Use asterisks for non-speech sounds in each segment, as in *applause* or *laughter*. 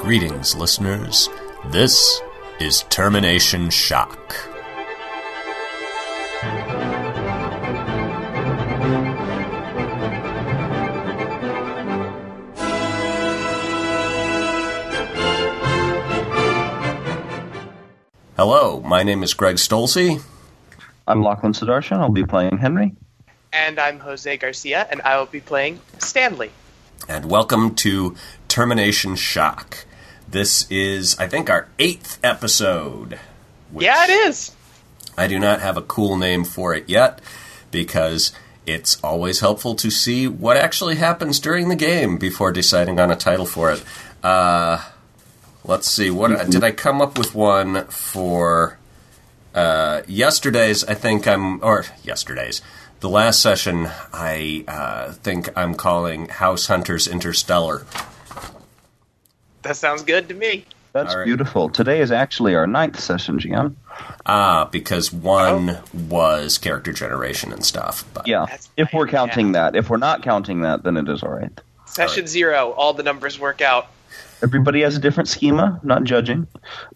Greetings, listeners. This is Termination Shock. Hello, my name is Greg Stolze. I'm Lachlan Sudarshan. I'll be playing Henry. And I'm Jose Garcia, and I will be playing Stanley. And welcome to Termination Shock. This is, I think, our eighth episode. Yeah, it is. I do not have a cool name for it yet because it's always helpful to see what actually happens during the game before deciding on a title for it. Uh, let's see. What did I come up with one for uh, yesterday's? I think I'm or yesterday's. The last session, I uh, think I'm calling House Hunters Interstellar. That sounds good to me. That's All right. beautiful. Today is actually our ninth session, GM. Ah, because one was character generation and stuff. But Yeah. That's if we're counting yeah. that. If we're not counting that, then it is all right. Session zero, all the numbers work out. Everybody has a different schema. Not judging.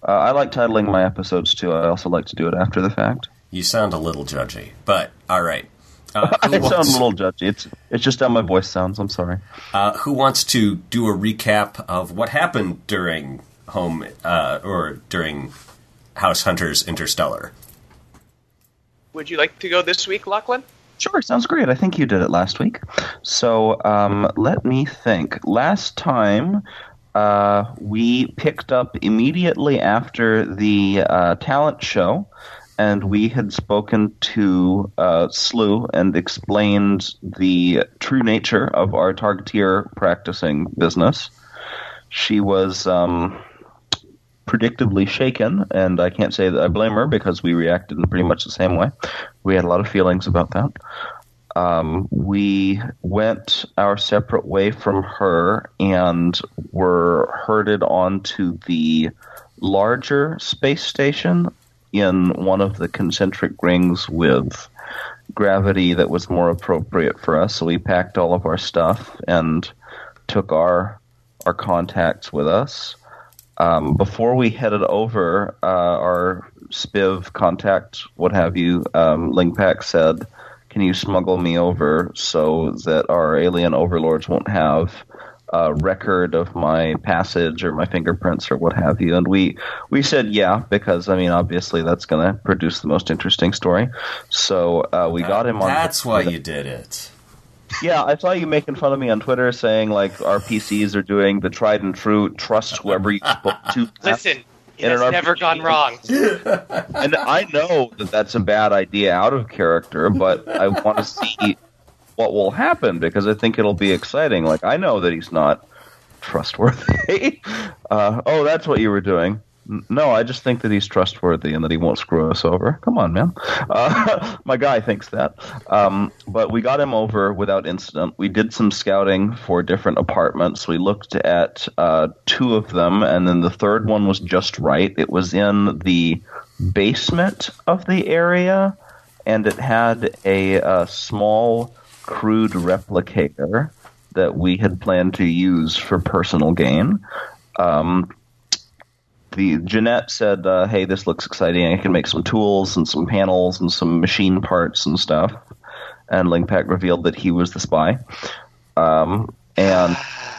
Uh, I like titling my episodes too. I also like to do it after the fact. you sound a little judgy. But all right. Uh, *laughs* who, I sound wants, a little judgy. It's it's just how my voice sounds. I'm sorry. uh, who wants to do a recap of what happened during home uh, or during House Hunters Interstellar? Would you like to go this week, Lachlan? Sure, sounds great. I think you did it last week. So um, let me think. Last time uh, we picked up immediately after the uh, talent show, and we had spoken to uh, Slew and explained the true nature of our targeteer practicing business. She was. Um, predictably shaken, and I can't say that I blame her because we reacted in pretty much the same way. We had a lot of feelings about that. Um, we went our separate way from her and were herded onto the larger space station in one of the concentric rings with gravity that was more appropriate for us. So we packed all of our stuff and took our our contacts with us. Um, before we headed over, uh, our Spiv contact, what have you, um, Lingpack said, "Can you smuggle me over so that our alien overlords won't have a record of my passage or my fingerprints or what have you?" And we we said yeah because I mean obviously that's going to produce the most interesting story. So uh, we got him on. That's why you did it. Yeah, I saw you making fun of me on Twitter saying like our PCs are doing the tried and true trust whoever you *laughs* spoke to. Listen, it In has never RPG. gone wrong. and I know that that's a bad idea out of character, but I want to see what will happen because I think it'll be exciting. Like I know that he's not trustworthy. *laughs* uh, oh, that's what you were doing. No, I just think that he's trustworthy and that he won't screw us over. Come on, man. *laughs* Uh, my guy thinks that. Um, but we got him over without incident. We did some scouting for different apartments. We looked at uh, two of them, and then the third one was just right. It was in the basement of the area, and it had a, uh small, crude replicator that we had planned to use for personal gain. Um, the Jeanette said, uh, "Hey, this looks exciting. I can make some tools and some panels and some machine parts and stuff." And Lingpack revealed that he was the spy, um, and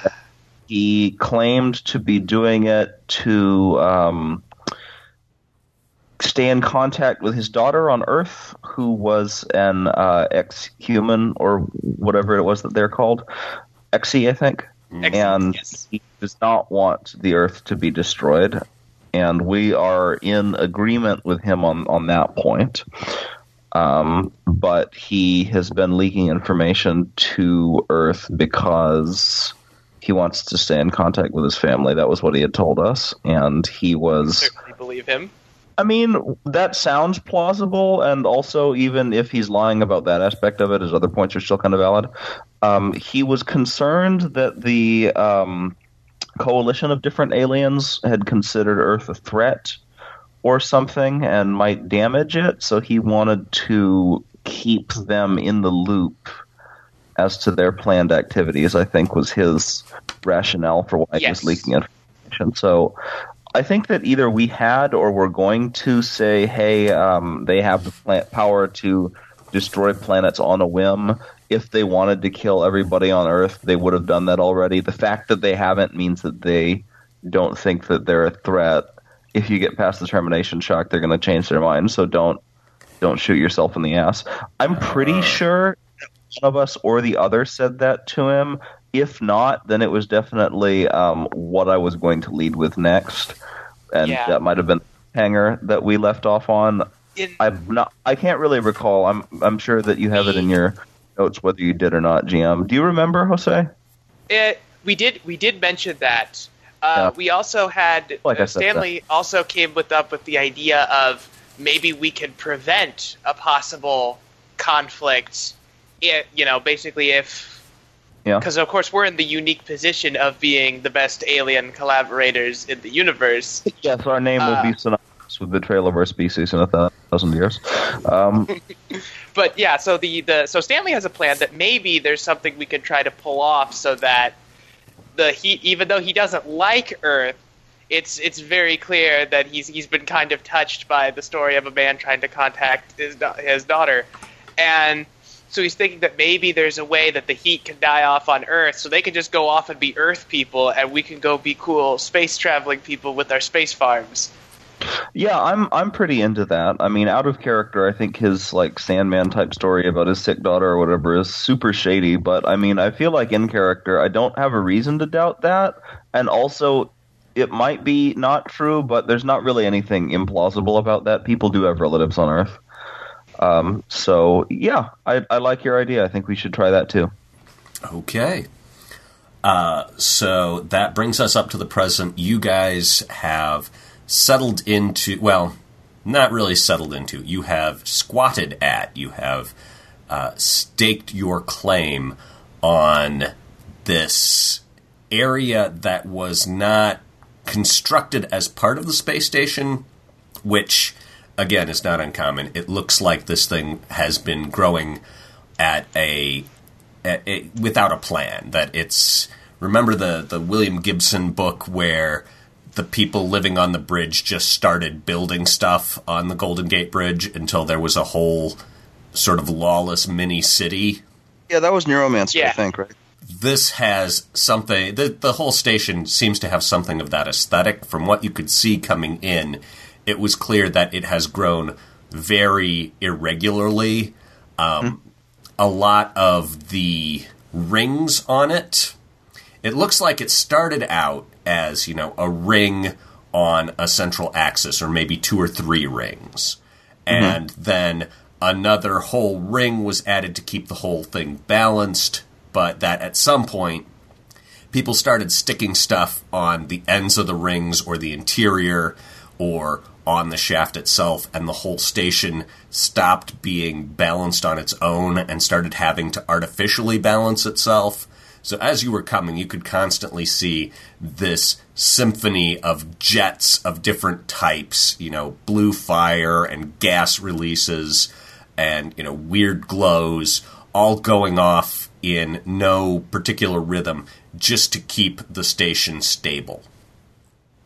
*sighs* he claimed to be doing it to um, stay in contact with his daughter on Earth, who was an uh, ex-human or whatever it was that they're called, Exy, I think Excellent. and yes. he does not want the Earth to be destroyed, and we are in agreement with him on on that point. Um, but he has been leaking information to Earth because he wants to stay in contact with his family. That was what he had told us, and he was. Certainly believe him. I mean, that sounds plausible, and also, even if he's lying about that aspect of it, his other points are still kind of valid. Um, he was concerned that the um, coalition of different aliens had considered Earth a threat or something and might damage it, so he wanted to keep them in the loop as to their planned activities. I think was his rationale for why he was leaking information. So I think that either we had or we're going to say, hey, um, they have the plant power to destroy planets on a whim. If they wanted to kill everybody on Earth, they would have done that already. The fact that they haven't means that they don't think that they're a threat. If you get past the termination shock, they're going to change their mind. So don't don't shoot yourself in the ass. I'm pretty sure one of us or the other said that to him. If not, then it was definitely um, what I was going to lead with next, and Yeah. that might have been the hanger that we left off on. In, I'm not. I can't really recall. I'm. I'm sure that you have it in your notes whether you did or not. GM, do you remember, Jose? it, we did we did mention that. Uh, Yeah. We also had Like uh, Stanley also came with up with the idea of maybe we could prevent a possible conflict. i you know, basically if Yeah. because of course we're in the unique position of being the best alien collaborators in the universe. *laughs* Yes, our name will Uh, be synonymous with betrayal of our species in a thousand years. Um, *laughs* But yeah, so the, the so Stanley has a plan that maybe there's something we could try to pull off so that the he even though he doesn't like Earth, it's it's very clear that he's he's been kind of touched by the story of a man trying to contact his his daughter, and so he's thinking that maybe there's a way that the heat can die off on Earth, so they can just go off and be Earth people, and we can go be cool space traveling people with our space farms. Yeah, I'm I'm pretty into that. I mean, out of character, I think his like Sandman type story about his sick daughter or whatever is super shady. But I mean, I feel like in character, I don't have a reason to doubt that. And also, it might be not true, but there's not really anything implausible about that. People do have relatives on Earth. Um, so yeah, I, I like your idea. I think we should try that too. Okay. Uh, so that brings us up to the present. You guys have settled into, well, not really settled into. You have squatted at, you have uh, staked your claim on this area that was not constructed as part of the space station, which, again, is not uncommon. It looks like this thing has been growing at a a- a- without a plan. That it's remember the the William Gibson book where the people living on the bridge just started building stuff on the Golden Gate Bridge until there was a whole sort of lawless mini city. Yeah, that was Neuromancer, Yeah. I think, right? This has something. The the whole station seems to have something of that aesthetic. From what you could see coming in, it was clear that it has grown very irregularly. Um, A lot of the rings on it it looks like it started out as you know a ring on a central axis or maybe two or three rings and then another whole ring was added to keep the whole thing balanced but that at some point people started sticking stuff on the ends of the rings or the interior or on the shaft itself, and the whole station stopped being balanced on its own and started having to artificially balance itself. So as you were coming, you could constantly see this symphony of jets of different types, you know, blue fire and gas releases and, you know, weird glows all going off in no particular rhythm just to keep the station stable.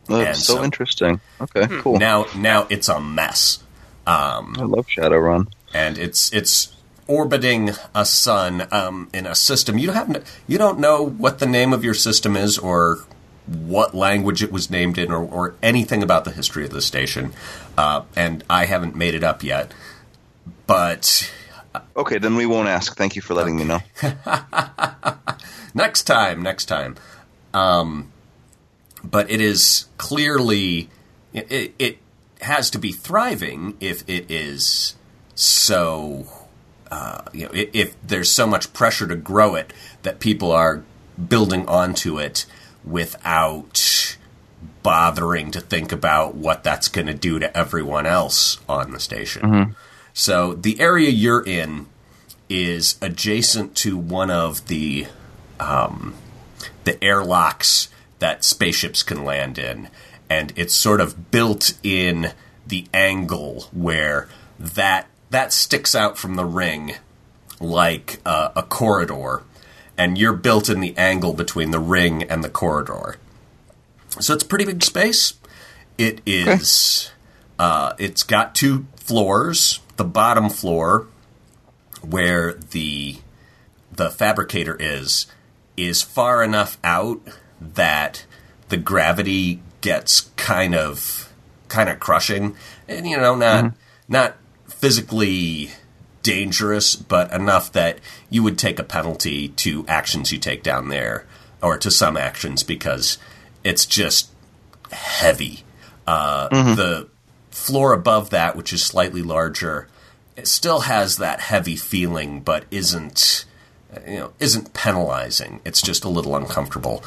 That's so, so- interesting. Okay, cool. Now now it's a mess. Um, I love Shadowrun. and it's it's orbiting a sun um, in a system. You have you don't know what the name of your system is or what language it was named in or, or anything about the history of the station. Uh, and I haven't made it up yet. But Okay, then we won't ask. Thank you for letting me know. *laughs* next time, next time. Um, but it is clearly it, it, has to be thriving if it is so. Uh, you know, if, if there's so much pressure to grow it that people are building onto it without bothering to think about what that's going to do to everyone else on the station. So the area you're in is adjacent to one of the um, the airlocks that spaceships can land in, and it's sort of built in the angle where that that sticks out from the ring like uh, a corridor, and you're built in the angle between the ring and the corridor. So it's a pretty big space. It is. Uh, it's got two floors. The bottom floor, where the the fabricator is, is far enough out that the gravity gets kind of kind of crushing, and you know not not physically dangerous, but enough that you would take a penalty to actions you take down there, or to some actions because it's just heavy. Uh, The floor above that, which is slightly larger, it still has that heavy feeling, but isn't you know isn't penalizing. It's just a little uncomfortable.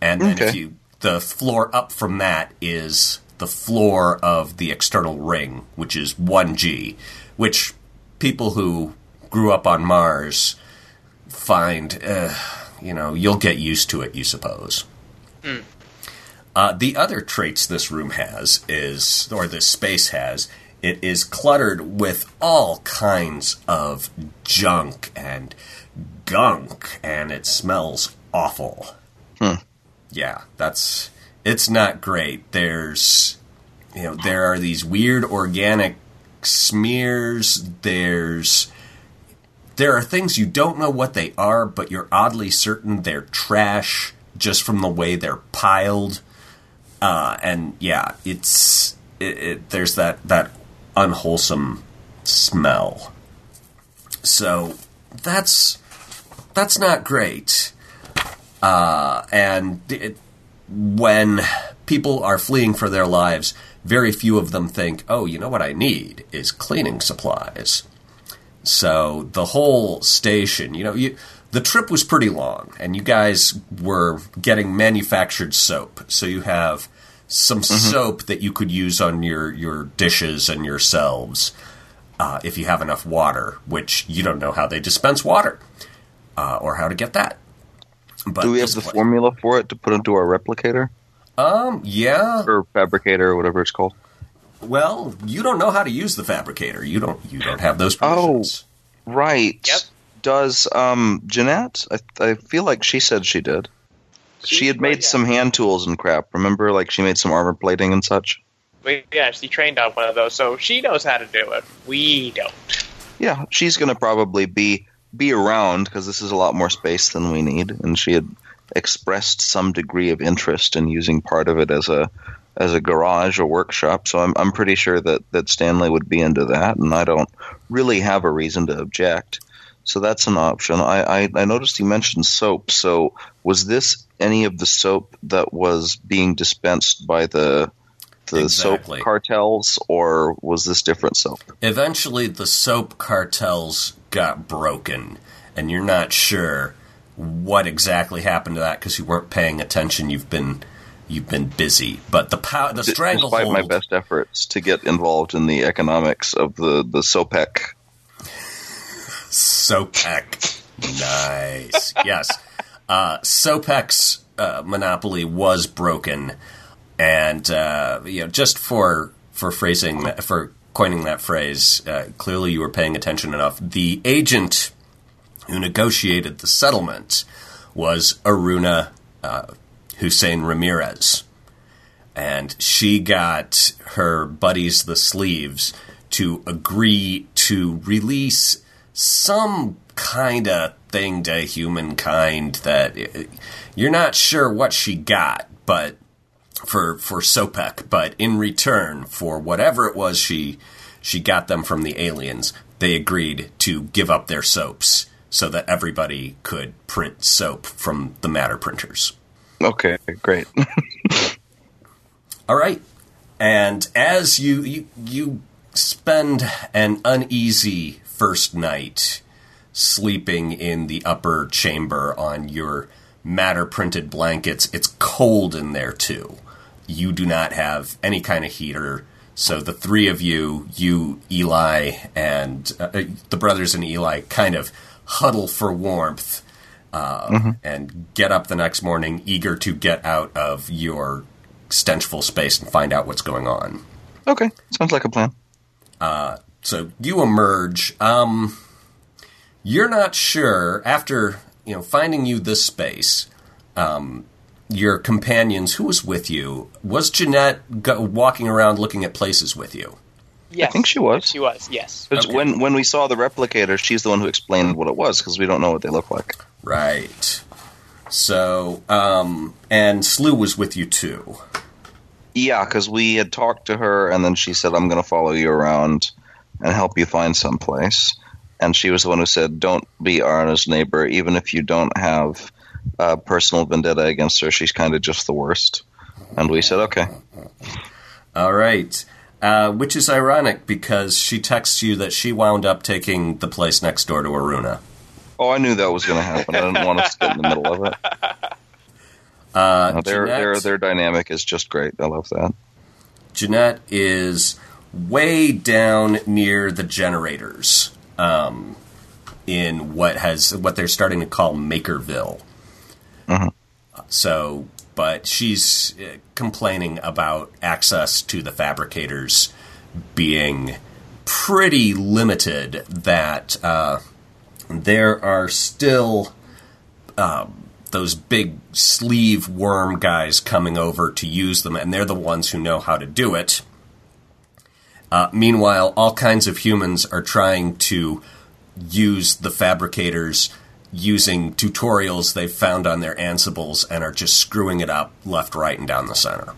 And then if you the floor up from that is the floor of the external ring, which is one G, which people who grew up on Mars find uh, you know you'll get used to it. You suppose. Uh, the other traits this room has is, or this space has, it is cluttered with all kinds of junk and gunk, and it smells awful. Yeah, that's it's not great. There's, you know, there are these weird organic smears. There's there are things you don't know what they are, but you're oddly certain they're trash just from the way they're piled. Uh, and yeah, it's it, it, there's that that unwholesome smell. So that's that's not great. Uh, and it, when people are fleeing for their lives, very few of them think, "Oh, you know what I need is cleaning supplies." So the whole station, you know, you, the trip was pretty long, and you guys were getting manufactured soap. So you have some soap that you could use on your your dishes and yourselves uh, if you have enough water, which you don't know how they dispense water uh, or how to get that. But Do we have the pla- formula for it to put into our replicator Um, yeah. or fabricator or whatever it's called? Well, you don't know how to use the fabricator. You don't. You don't have those Oh. Right. Yep. Does um Jeanette? I I feel like she said she did. She had made yeah. some hand tools and crap. Remember, like she made some armor plating and such. But yeah, she trained on one of those, so she knows how to do it. We don't. Yeah, she's gonna probably be be around because this is a lot more space than we need, and she had expressed some degree of interest in using part of it as a as a garage or workshop. So I'm I'm pretty sure that that Stanley would be into that, and I don't really have a reason to object. So that's an option. I, I, I noticed you mentioned soap. So was this any of the soap that was being dispensed by the the Exactly. soap cartels, or was this different soap? Eventually, the soap cartels got broken, and you're not sure what exactly happened to that because you weren't paying attention. You've been you've been busy, but the pow- the stranglehold. Despite my best efforts to get involved in the economics of the the SOPEC. Sopec. nice. *laughs* Yes. Uh, Sopec's uh, monopoly was broken, and uh, you know, just for for phrasing for coining that phrase, uh, clearly you were paying attention enough. The agent who negotiated the settlement was Aruna uh, Hussein Ramirez and she got her buddies, the sleeves, to agree to release some kind of thing to humankind that uh, you're not sure what she got, but for for Sopec, but in return for whatever it was she she got them from the aliens, they agreed to give up their soaps so that everybody could print soap from the matter printers. Okay, great. All right. And as you, you you spend an uneasy first night sleeping in the upper chamber on your matter printed blankets, it's cold in there too. You do not have any kind of heater. So the three of you, you, Eli, and uh, uh, the brothers and Eli, kind of huddle for warmth uh, and get up the next morning eager to get out of your stenchful space and find out what's going on. okay, sounds like a plan. So you emerge. Um, you're not sure after you know finding you this space. Um, your companions, who was with you? Was Jeanette go- walking around looking at places with you? Yes, I think she was. She was. yes. Okay. when when we saw the replicator, she's the one who explained what it was because we don't know what they look like. Right. So, um, and Slew was with you too. Yeah, because we had talked to her, and then she said, "I'm going to follow you around and help you find someplace." And she was the one who said, "Don't be Aruna's neighbor, even if you don't have uh, personal vendetta against her. She's kind of just the worst." And we said, "Okay." All right. Uh, which is ironic because she texts you that she wound up taking the place next door to Aruna. Oh, I knew that was going to happen. I didn't want to get in the middle of it. *laughs* Uh, No, their Jeanette- their their dynamic is just great. I love that. Jeanette is way down near the generators um, in what has what they're starting to call Makerville. Mhm. So, but she's uh, complaining about access to the fabricators being pretty limited. That uh, there are still um, those big sleeve worm guys coming over to use them, and they're the ones who know how to do it. Uh, meanwhile, all kinds of humans are trying to use the fabricators using tutorials they've found on their Ansibles and are just screwing it up left, right, and down the center.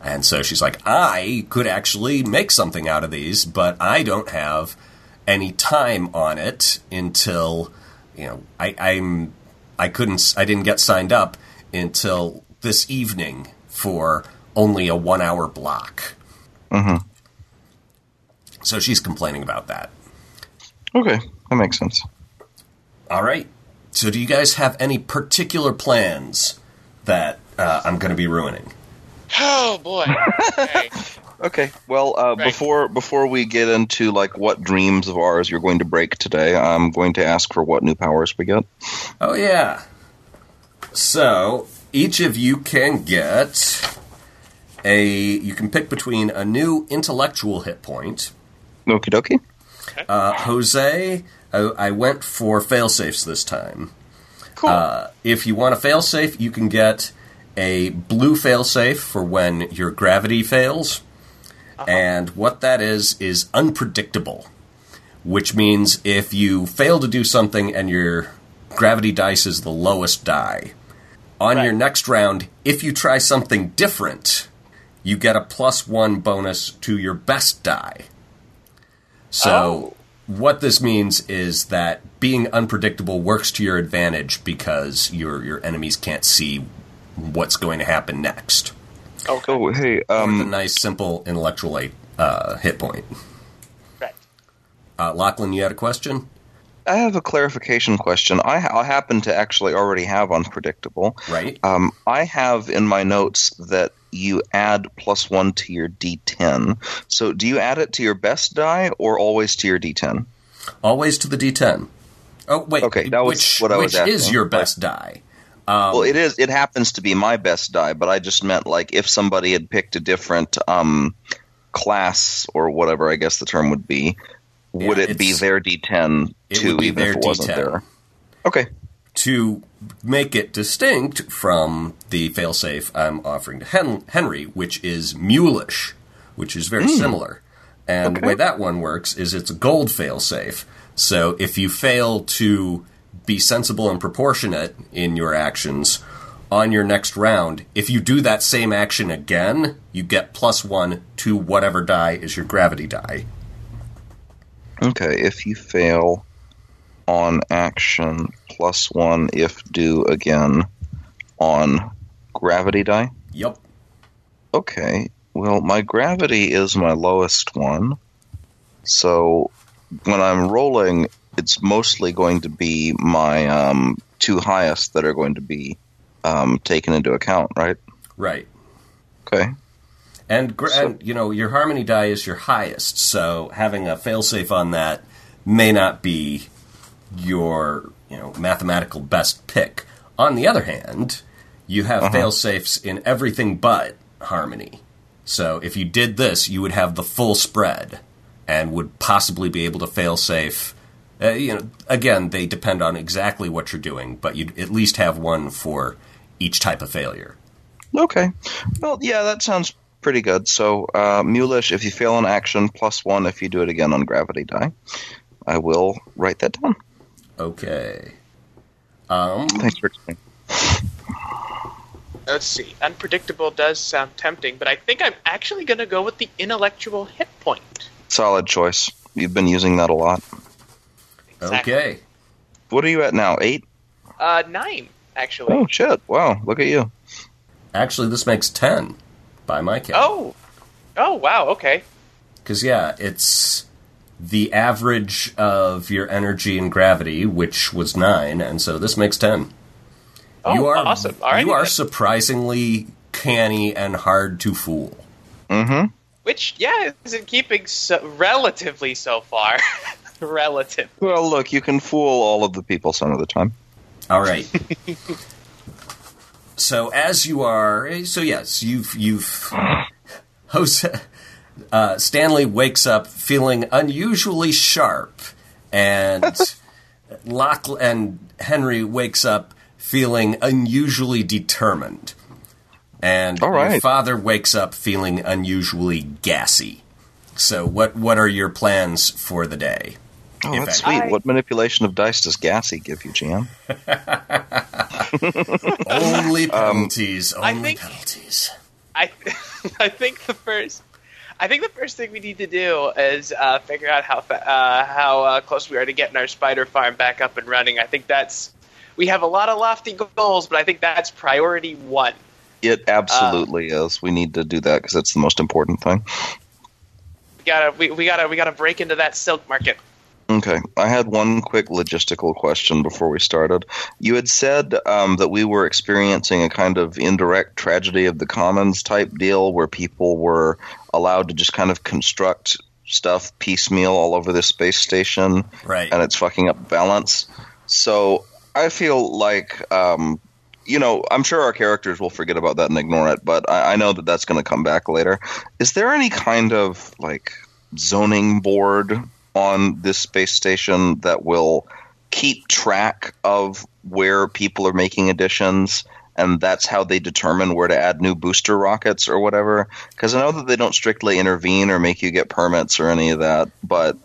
And so she's like, I could actually make something out of these, but I don't have any time on it until, you know, I, I'm, I couldn't, I didn't get signed up until this evening for only a one hour block. hmm So she's complaining about that. Okay, that makes sense. All right. So do you guys have any particular plans that uh, I'm going to be ruining? Oh boy. Okay. *laughs* Okay. Well, uh, Right. before before we get into like what dreams of ours you're going to break today, I'm going to ask for what new powers we get. Oh, yeah. So each of you can get a. You can pick between a new intellectual hit point. Okie dokie. Uh, Jose, I, I went for failsafes this time. Cool. Uh, if you want a failsafe, you can get a blue failsafe for when your gravity fails. And what that is, is unpredictable. Which means if you fail to do something and your gravity dice is the lowest die, on Right. your next round, if you try something different, you get a plus one bonus to your best die. So, Oh. What this means is that being unpredictable works to your advantage because your your enemies can't see what's going to happen next. okay. Oh, hey, With a um, nice, simple intellectual uh, hit point. Right. Uh, Lachlan, you had a question? I have a clarification question. I, ha- I happen to actually already have unpredictable. Right? Um, I have in my notes that you add plus one to your D10. So, do you add it to your best die or always to your D10? Always to the D10. Oh wait, Okay, that was which, what I was which is your best die? Um, well, it is. It happens to be my best die, but I just meant like if somebody had picked a different um, class or whatever, I guess the term would be. Would Yeah, it be their D10 it too, would be even if their it wasn't D10. there? Okay. to make it distinct from the failsafe I'm offering to Hen- Henry, which is mulish, which is very hmm. similar. And the way that one works is it's a gold failsafe. So if you fail to be sensible and proportionate in your actions on your next round, if you do that same action again, you get plus one to whatever die is your gravity die. Okay. If you fail on action, plus one if do again on gravity die. Yep. Okay. Well, my gravity is my lowest one. So when I'm rolling, it's mostly going to be my um, two highest that are going to be um, taken into account, right? Right. Okay. And, gra- So- and you know your harmony die is your highest, so having a failsafe on that may not be your you know mathematical best pick. On the other hand, you have Uh-huh. failsafes in everything but harmony. So if you did this, you would have the full spread and would possibly be able to failsafe. Uh, you know, again, they depend on exactly what you're doing, but you'd at least have one for each type of failure. Okay. Well, yeah, that sounds pretty good. So, uh, Mulish, if you fail an action, plus one if you do it again on gravity die. I will write that down. Okay. Um, Thanks for explaining. Let's see. Unpredictable does sound tempting, but I think I'm actually going to go with the intellectual hit point. Solid choice. You've been using that a lot. Exactly. okay. What are you at now? Eight? Uh, nine, actually. Oh, shit. Wow. Look at you. Actually, this makes 10 by my count. Oh. Oh, wow, okay. Because, yeah, it's the average of your energy and gravity, which was 9, and so this makes 10. Oh, you are, awesome. All right. You are surprisingly canny and hard to fool. Mm-hmm. Which, yeah, is in keeping so, relatively so far. *laughs* Relative. Well, look, you can fool all of the people some of the time. All right. *laughs* so as you are, so yes, you've you've *laughs* Jose, uh, Stanley wakes up feeling unusually sharp, and *laughs* Lock and Henry wakes up feeling unusually determined, and All your father wakes up feeling unusually gassy. So what what are your plans for the day? Oh, that's I- sweet. What manipulation of dice does Gassy give you, GM? *laughs* Only penalties. I only think- penalties. I, *laughs* I think the first, I think the first thing we need to do is uh, figure out how fa- uh, how uh, close we are to getting our spider farm back up and running. I think that's we have a lot of lofty goals, but I think that's priority one. It absolutely is. We need to do that because that's the most important thing. We gotta we, we gotta we gotta break into that silk market. Okay. I had one quick logistical question before we started. You had said um, that we were experiencing a kind of indirect tragedy of the commons type deal where people were allowed to just kind of construct stuff piecemeal all over this space station Right. and it's fucking up balance. So I feel like, um, you know, I'm sure our characters will forget about that and ignore it, but I, I know that that's going to come back later. Is there any kind of like zoning board on this space station that will keep track of where people are making additions? And that's how they determine where to add new booster rockets or whatever. Because I know that they don't strictly intervene or make you get permits or any of that. But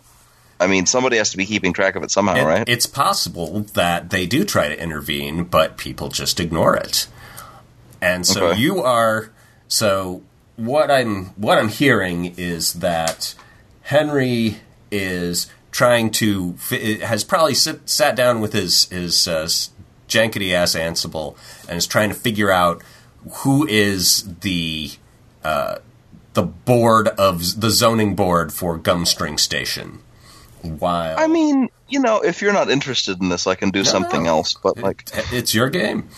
I mean, somebody has to be keeping track of it somehow, It- right? It's possible that they do try to intervene, but people just ignore it. And so Okay. you are so what I'm what I'm hearing is that Henry is trying to has probably sit, sat down with his his uh, jankety ass Ansible and is trying to figure out who is the uh, the board of the zoning board for Gumstring Station. While I mean, you know, if you're not interested in this, I can do something no. else. But like, it's your game.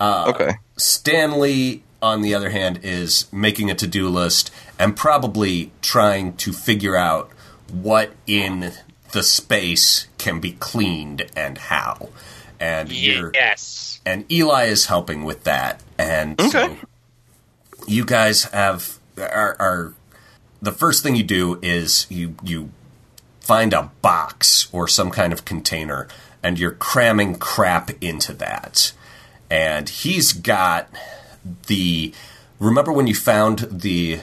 okay, Stanley, on the other hand, is making a to do list and probably trying to figure out what in the space can be cleaned and how. And you're, Yes. and Eli is helping with that. And so Okay. you guys have are, are the first thing you do is you you find a box or some kind of container and you're cramming crap into that. And he's got the remember when you found the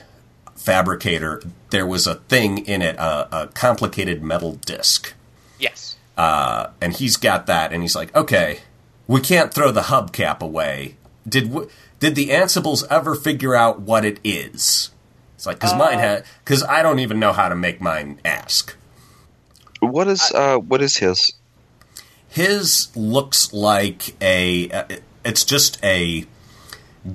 fabricator there was a thing in it a, a complicated metal disc Yes. uh, and he's got that, and he's like, okay, we can't throw the hubcap away. Did w- did the Ansibles ever figure out what it is? It's like because mine had because I don't even know how to make mine ask. what is uh, what is his? His looks like a uh, it's just a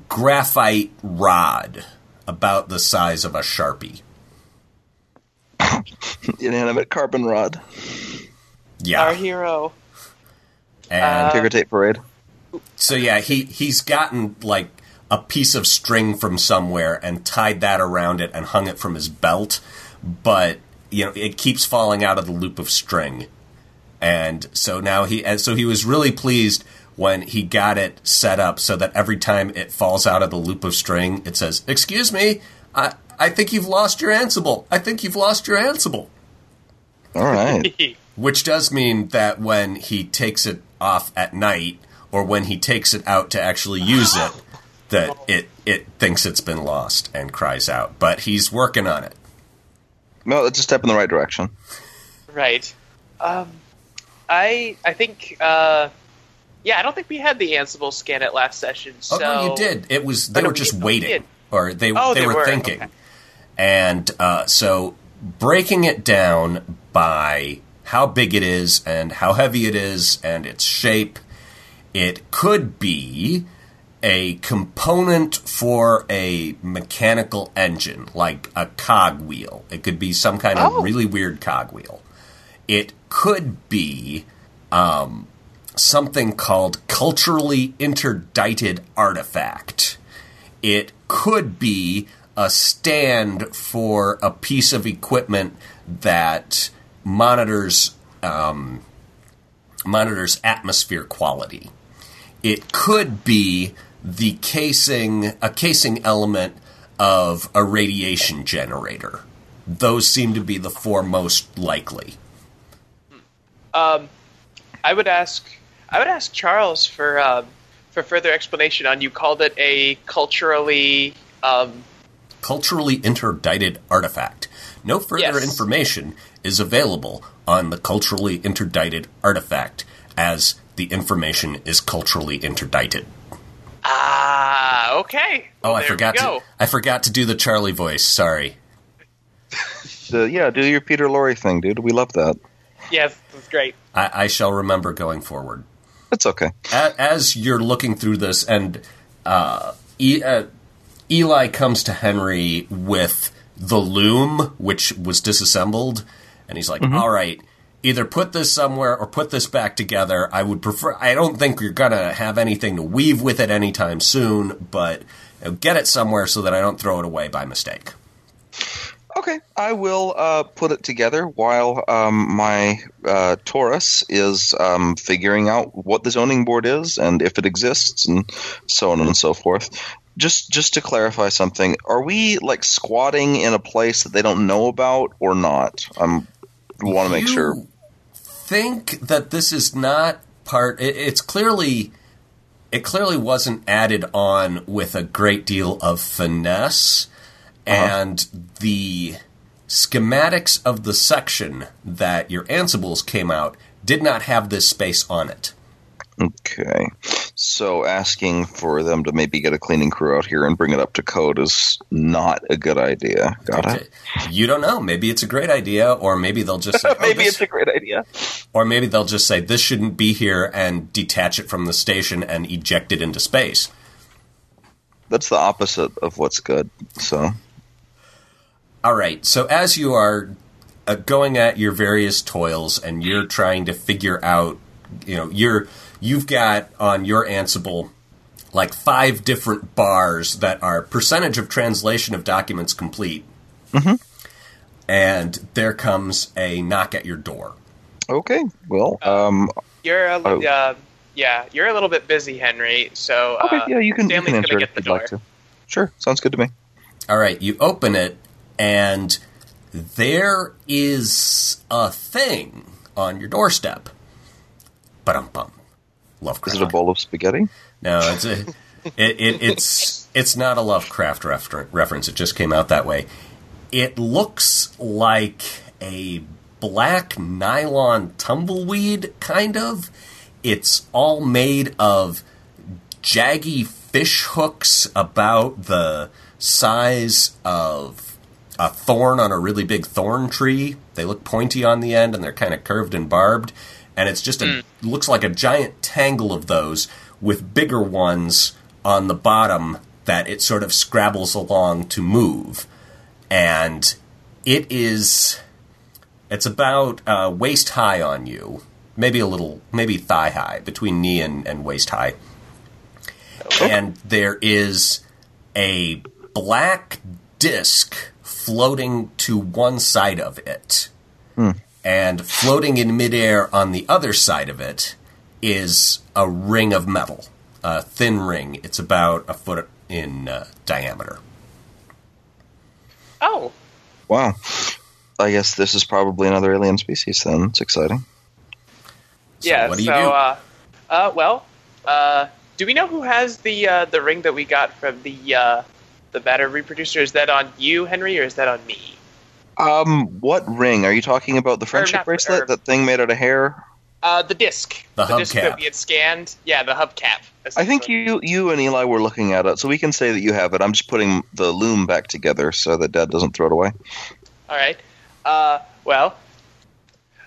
graphite rod about the size of a sharpie. *laughs* Inanimate carbon rod. Yeah, Our hero. and uh, Ticker tape parade. So yeah, he he's gotten like a piece of string from somewhere and tied that around it and hung it from his belt, but you know it keeps falling out of the loop of string, and so now he and so he was really pleased when he got it set up so that every time it falls out of the loop of string, it says, "Excuse me, I I think you've lost your Ansible. I think you've lost your Ansible." All right. *laughs* Which does mean that when he takes it off at night or when he takes it out to actually use it *gasps* that it it thinks it's been lost and cries out. But he's working on it. No, it's a step in the right direction. Right. Um, I I think uh, yeah, I don't think we had the Ansible scan it last session. So Oh no, you did. It was they Oh, no, were we just did. We waiting, did. or they Oh, they, they were, were. thinking, Okay. And uh, so breaking it down by how big it is and how heavy it is and its shape, it could be a component for a mechanical engine, like a cogwheel. It could be some kind of Oh. really weird cogwheel. It could be um, something called culturally interdicted artifact. It could be a stand for a piece of equipment that monitors um, monitors atmosphere quality. It could be the casing, a casing element of a radiation generator. Those seem to be the four most likely. Um, I would ask I would ask Charles for um, for further explanation on. You called it a culturally um, Culturally interdicted artifact. No further Yes. information is available on the culturally interdicted artifact, as the information is culturally interdicted. ah okay. Oh, I forgot to. I forgot to do the Charlie voice. Sorry. *laughs* Uh, yeah, do your Peter Lorre thing, dude. We love that. Yes, that's great. I, I shall remember going forward. It's okay. A- As you're looking through this, and uh, e- uh, Eli comes to Henry with the loom, which was disassembled, and he's like, "All right." Either put this somewhere or put this back together. I would prefer. I don't think you're gonna have anything to weave with it anytime soon, but you know, get it somewhere so that I don't throw it away by mistake. Okay, I will uh, put it together while um, my uh, Taurus is um, figuring out what the zoning board is and if it exists, and so on and so forth. Just, just to clarify something, are we like squatting in a place that they don't know about or not? I'm want to make sure. Think that this is not part. It, it's clearly, it clearly wasn't added on with a great deal of finesse, uh-huh. and the schematics of the section that your Ansibles came out did not have this space on it. Okay, so asking for them to maybe get a cleaning crew out here and bring it up to code is not a good idea. Got it? You don't know. Maybe it's a great idea, or maybe they'll just say, *laughs* oh, maybe this- it's a great idea. or maybe they'll just say this shouldn't be here and detach it from the station and eject it into space. That's the opposite of what's good. So All right. So as you are uh, going at your various toils and you're trying to figure out, you know, you're you've got on your Ansible like five different bars that are percentage of translation of documents complete. Mm-hmm. And there comes a knock at your door. okay, well, um, You're a, Oh. uh, yeah, you're a little bit busy, Henry. So uh, okay, yeah, you can, you Stanley's can gonna get the door. like. Sure, sounds good to me. All right, you open it, and there is a thing on your doorstep. But um bum. Lovecraft. Is it a bowl of spaghetti? No, it's a, it, it, it's it's not a Lovecraft refer- reference. It just came out that way. It looks like a black nylon tumbleweed, kind of. It's all made of jaggy fish hooks about the size of a thorn on a really big thorn tree. They look pointy on the end and they're kind of curved and barbed. And it's just a looks like a giant tangle of those with bigger ones on the bottom that it sort of scrabbles along to move. And it is it's about uh, waist high on you, maybe a little, maybe thigh high, between knee and, and waist high. And there is a black disc floating to one side of it. And floating in midair on the other side of it is a ring of metal, a thin ring. It's about a foot in uh, diameter. Oh, Wow. I guess this is probably another alien species then. It's exciting. So yeah. what do you so, do? Uh, uh, well, Uh, do we know who has the uh, the ring that we got from the uh, the matter reproducer? Is that on you, Henry, or is that on me? Um, what ring are you talking about? The friendship not- bracelet, or- that thing made out of hair. Uh, the disc. The disc hubcap. that we had scanned. Yeah, the hubcap. I think you you and Eli were looking at it, so we can say that you have it. I'm just putting the loom back together so that Dad doesn't throw it away. All right. Uh, well,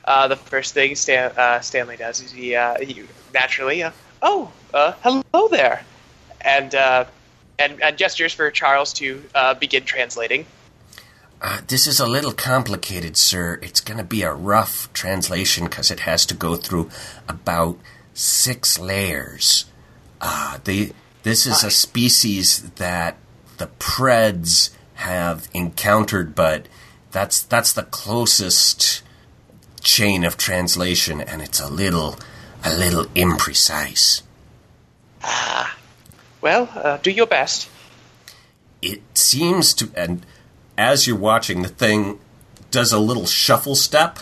uh, the first thing Stan, uh, Stanley does is he, uh, he naturally, uh, oh, uh, hello there, and uh, and and gestures for Charles to uh, begin translating. Uh, this is a little complicated, sir. It's going to be a rough translation because it has to go through about six layers. Uh, the, this is a species that the Preds have encountered, but that's that's the closest chain of translation, and it's a little a little imprecise. Ah, Well, uh, do your best. it seems to and as you're watching the thing does a little shuffle step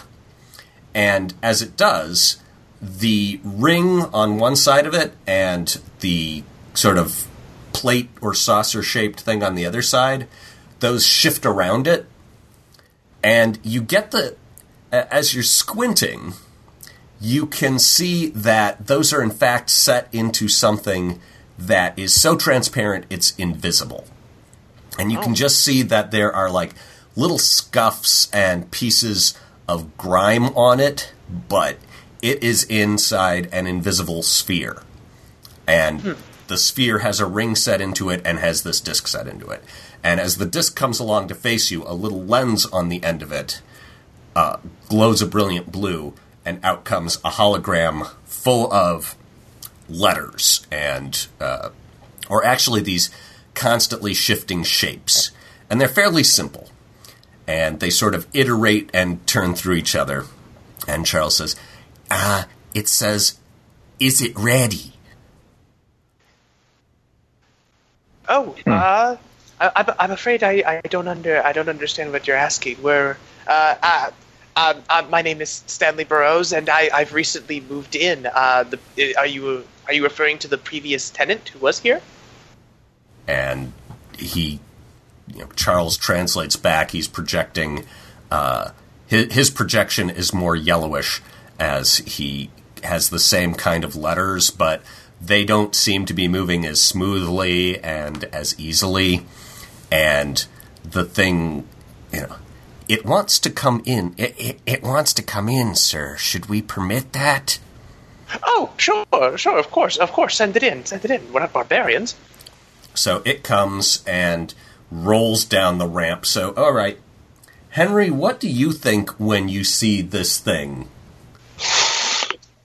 and as it does the ring on one side of it and the sort of plate or saucer shaped thing on the other side those shift around it and you get the as you're squinting you can see that those are in fact set into something that is so transparent it's invisible and you can just see that there are like little scuffs and pieces of grime on it, but it is inside an invisible sphere. And the sphere has a ring set into it and has this disc set into it. And as the disc comes along to face you, a little lens on the end of it uh, glows a brilliant blue, and out comes a hologram full of letters and uh, or actually these constantly shifting shapes. And they're fairly simple. And they sort of iterate and turn through each other. And Charles says, Ah, it says, Is it ready? Oh, uh, I, I'm, I'm afraid I, I don't under I don't understand what you're asking. We're uh, uh, um, uh, my name is Stanley Burroughs, and I, I've recently moved in. Uh, the, are you are you referring to the previous tenant who was here? And he, you know, Charles translates back. He's projecting, uh, his, his projection is more yellowish as he has the same kind of letters, but they don't seem to be moving as smoothly and as easily. And the thing, you know, it wants to come in. It, it, it wants to come in, sir. Should we permit that? Oh, sure, sure, of course, of course. Send it in, send it in. We're not barbarians. So it comes and rolls down the ramp. So, all right. Henry, what do you think when you see this thing?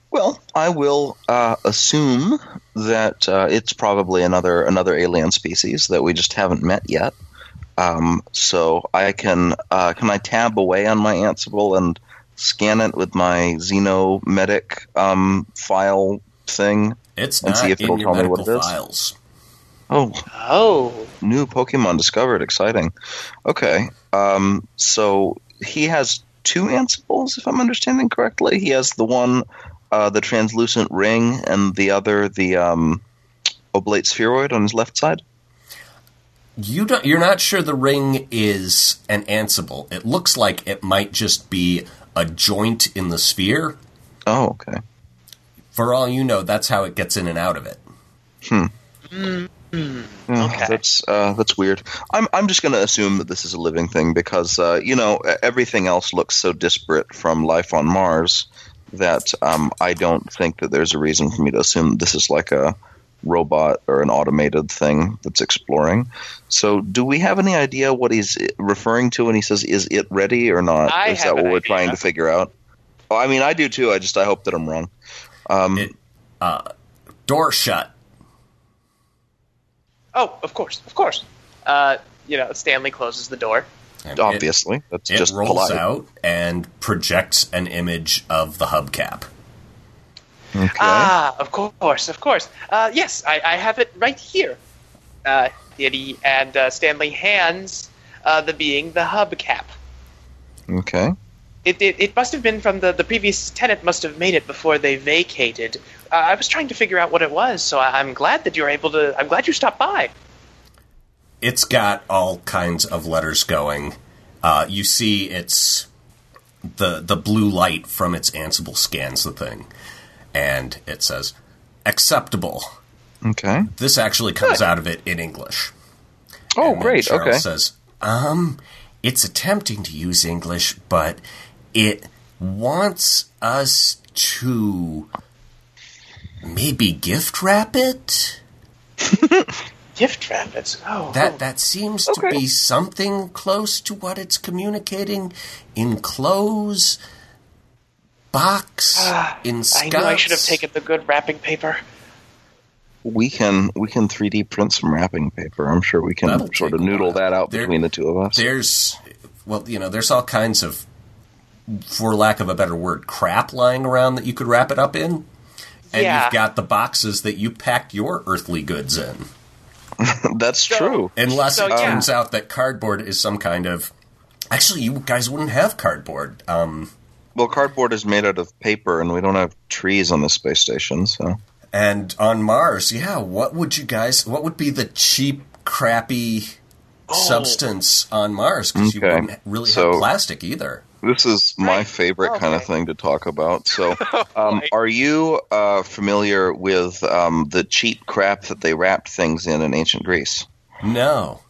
Well, I will uh, assume that uh, it's probably another another alien species that we just haven't met yet. Um, so I can uh, can I tab away on my Ansible and scan it with my Xenomedic um, file thing? It's And not see if it'll tell me what medical it is. files. Oh, Oh, new Pokemon discovered. Exciting. Okay. Um, so he has two Ansibles, if I'm understanding correctly. He has the one, uh, the translucent ring, and the other, the um, oblate spheroid on his left side. You don't, you're not sure the ring is an Ansible. It looks like it might just be a joint in the sphere. Oh, okay. For all you know, that's how it gets in and out of it. Yeah, Okay. That's uh, that's weird. I'm I'm just going to assume that this is a living thing because uh, you know everything else looks so disparate from life on Mars that um, I don't think that there's a reason for me to assume this is like a robot or an automated thing that's exploring. So, do we have any idea what he's referring to when he says "is it ready" or not? I is that what we're idea. trying to figure out? Oh, I mean, I do too. I just I hope that I'm wrong. Um, It, uh, door shut. Oh, of course, of course. Uh, you know, Stanley closes the door. And obviously, that's it, it just rolls polite. out and projects an image of the hubcap. Okay. Ah, of course, of course. Uh, yes, I, I have it right here. Uh, and he- and uh, Stanley hands uh, the being the hubcap. okay. It, it, it must have been from the, the previous tenant must have made it before they vacated. Uh, I was trying to figure out what it was. So I, I'm glad that you were able to. I'm glad you stopped by. It's got all kinds of letters going. Uh, you see, it's the the blue light from its Ansible scans the thing, and it says acceptable. Okay. This actually comes out of it in English. Oh, And great. Charles Okay. says, um, it's attempting to use English, but it wants us to maybe gift wrap it. *laughs* Gift rabbits. Oh, That that seems Okay. to be something close to what it's communicating. Enclose, box, in Ah, I knew I should have taken the good wrapping paper. We can we can 3D print some wrapping paper. I'm sure we can That'll sort of a noodle that out There- between the two of us. there's well you know there's all kinds of for lack of a better word crap lying around that you could wrap it up in and Yeah. you've got the boxes that you packed your earthly goods in *laughs* That's So- true. unless So, it yeah. turns out that cardboard is some kind of actually you guys wouldn't have cardboard um, Well, cardboard is made out of paper, and we don't have trees on the space station, so and on mars yeah what would you guys what would be the cheap crappy substance on mars because you Okay. wouldn't really So- have plastic either this is my Right. favorite kind of thing to talk about. So, *laughs* um, boy. are you uh, familiar with um, the cheap crap that they wrapped things in in ancient Greece? no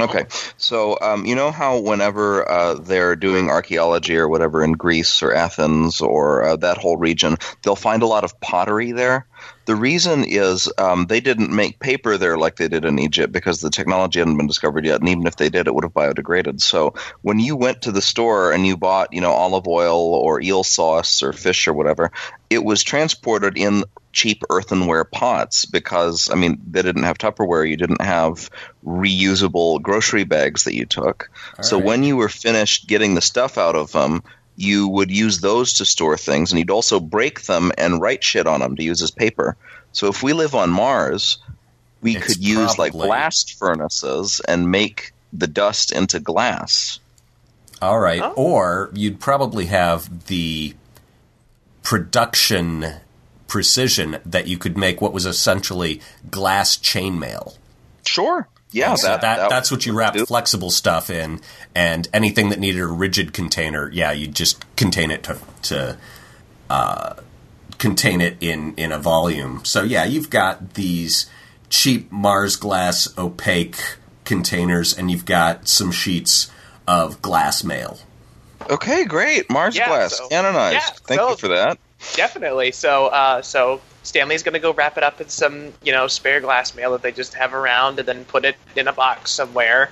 Okay, so um, you know how whenever uh, they're doing archaeology or whatever in Greece or Athens or uh, that whole region, they'll find a lot of pottery there. The reason is um, they didn't make paper there like they did in Egypt because the technology hadn't been discovered yet, and even if they did, it would have biodegraded. So when you went to the store and you bought, you know, olive oil or eel sauce or fish or whatever, it was transported in cheap earthenware pots because I mean they didn't have Tupperware, you didn't have reusable grocery bags that you took. so right. when you were finished getting the stuff out of them, you would use those to store things, and you'd also break them and write shit on them to use as paper. So if we live on Mars, we It's could use like blast furnaces and make the dust into glass. All right. Oh. Or you'd probably have the production precision that you could make what was essentially glass chainmail. Sure. Yeah, So that, that, that that's what you would wrap do. flexible stuff in, and anything that needed a rigid container, yeah, you just contain it to to uh, contain it in in a volume. So yeah, you've got these cheap Mars glass opaque containers, and you've got some sheets of glass mail. Okay, great. Mars Yeah, glass, so- canonized. yeah, Thank so- you for that. Definitely. So, uh, so Stanley's going to go wrap it up in some, you know, spare glass mail that they just have around, and then put it in a box somewhere,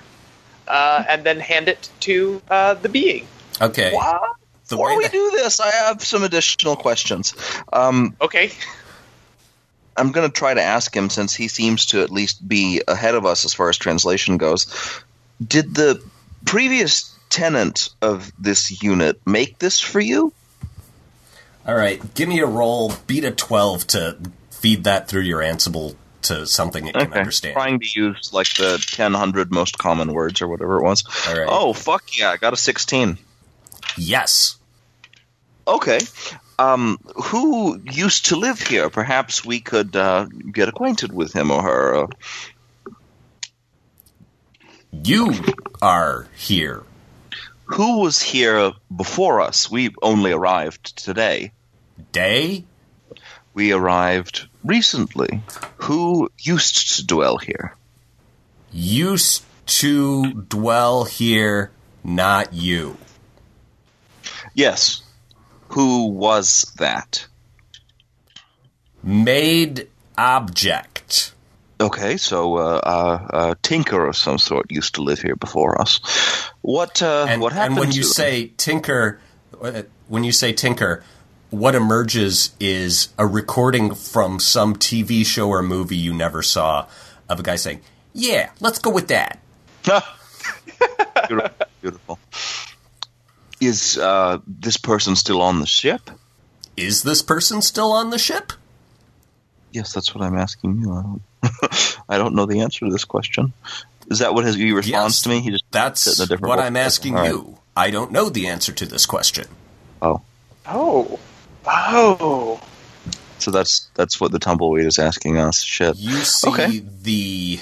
uh, and then hand it to uh, the being. Okay. Wow. The Before we that- do this, I have some additional questions. Um, Okay. I'm going to try to ask him since he seems to at least be ahead of us as far as translation goes. Did the previous tenant of this unit make this for you? All right, give me a roll. Beat a twelve to feed that through your Ansible to something it can understand. Trying to use like the 1000 most common words or whatever it was. Right. Oh, fuck yeah. I got a 16. Yes. Okay. Um, who used to live here? Perhaps we could uh, get acquainted with him or her. You are here. Who was here before us? We only arrived today. Day? We arrived recently. Who used to dwell here? Used to dwell here, not you. Yes. Who was that? Made object. Okay, so uh, uh, uh, Tinker of some sort used to live here before us. What uh, And, what happened? and when you say tinker, uh, when you say tinker, what emerges is a recording from some TV show or movie you never saw of a guy saying, "Yeah, let's go with that." *laughs* beautiful, beautiful. Is uh, this person still on the ship? Is this person still on the ship? Yes, that's what I'm asking you. I *laughs* don't, I don't know the answer to this question. Is that what his, he responds Yes. to me? He just That's sit in a different what world. I'm asking All right. you. I don't know the answer to this question. Oh, Oh. Oh. So that's that's what the tumbleweed is asking us. Shit. You see Okay. the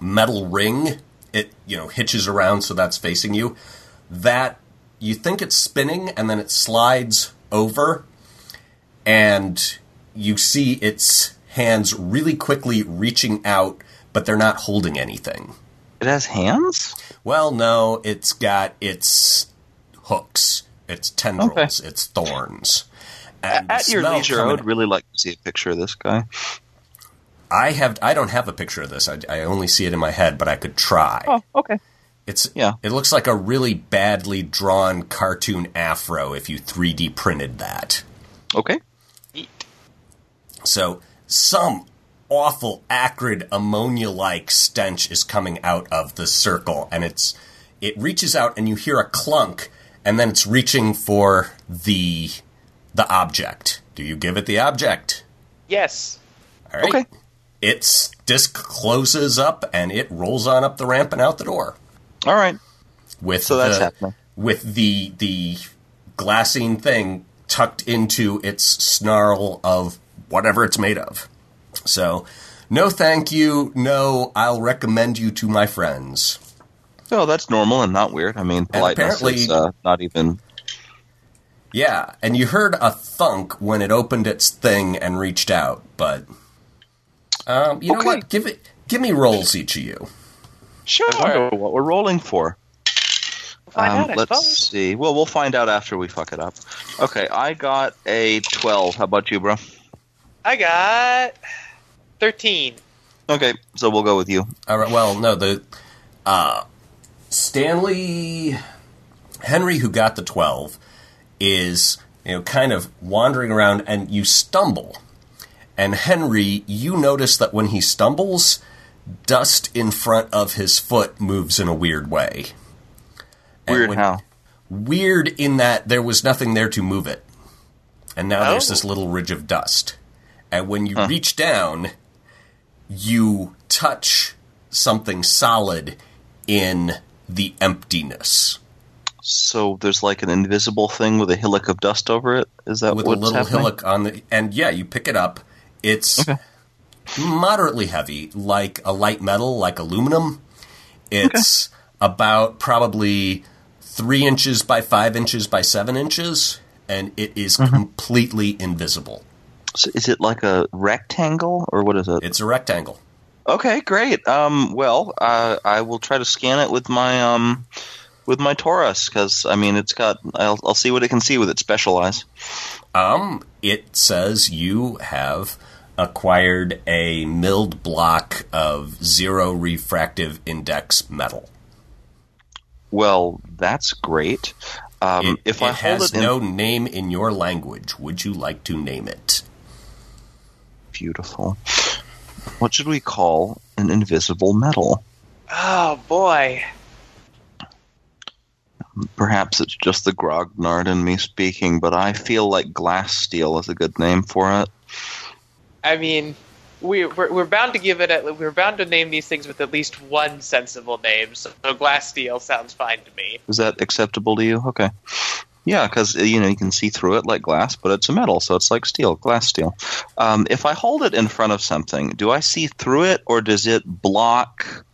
metal ring. It you know hitches around, so that's facing you. That you think it's spinning, and then it slides over, and you see its hands really quickly reaching out, but they're not holding anything. It has hands. Well, no, it's got its hooks, its tendrils, its thorns. And At your leisure, I would really like to see a picture of this guy. I have. I don't have a picture of this. I, I only see it in my head, but I could try. Oh, okay. It's Yeah. It looks like a really badly drawn cartoon afro if you 3D printed that. Okay. So some awful acrid ammonia-like stench is coming out of the circle, and it's it reaches out, and you hear a clunk, and then it's reaching for the the object. Do you give it the object? Yes. All right. Okay. Its disc closes up, and it rolls on up the ramp and out the door. All right. with So that's the, happening. with the the glassine thing tucked into its snarl of whatever it's made of. So, no thank you, no I'll recommend you to my friends. No, that's normal and not weird. I mean, politeness apparently- is uh, not even. Yeah, and you heard a thunk when it opened its thing and reached out, but um, you know what? Give it give me rolls each of you. Sure. I wonder what we're rolling for. Find Um, out, let's suppose. see. Well, we'll find out after we fuck it up. Okay, I got a twelve. How about you, bro? I got thirteen. Okay, so we'll go with you. All right. Well, no, the uh, Stanley Henry, who got the twelve, is you know kind of wandering around, and you stumble. And Henry, you notice that when he stumbles, dust in front of his foot moves in a weird way. And Weird when- how? Weird in that there was nothing there to move it. And now there's Oh. this little ridge of dust. And when you reach down, you touch something solid in the emptiness So there's like an invisible thing with a hillock of dust over it. Is that with a little happening? hillock on the and yeah, you pick it up. It's moderately heavy, like a light metal, like aluminum. It's about probably three inches by five inches by seven inches, and it is Mm-hmm. completely invisible. So is it like a rectangle or what is it? It's a rectangle. Okay, great. Um, well, uh, I will try to scan it with my um, with my Taurus because I mean it's got. I'll, I'll see what it can see with its special eyes. Um, it says you have acquired a milled block of zero refractive index metal. Well, that's great. Um, It, if it I hold has it in no name in your language, would you like to name it? Beautiful, what should we call an invisible metal? Oh boy. Perhaps it's just the grognard in me speaking, but I feel like glass steel is a good name for it. I mean, we, we're, we're bound to give it. A, we're bound to name these things with at least one sensible name. So glass steel sounds fine to me. Is that acceptable to you? Okay. Yeah, because you know you can see through it like glass, but it's a metal, so it's like steel, glass steel. Um, if I hold it in front of something, do I see through it, or does it block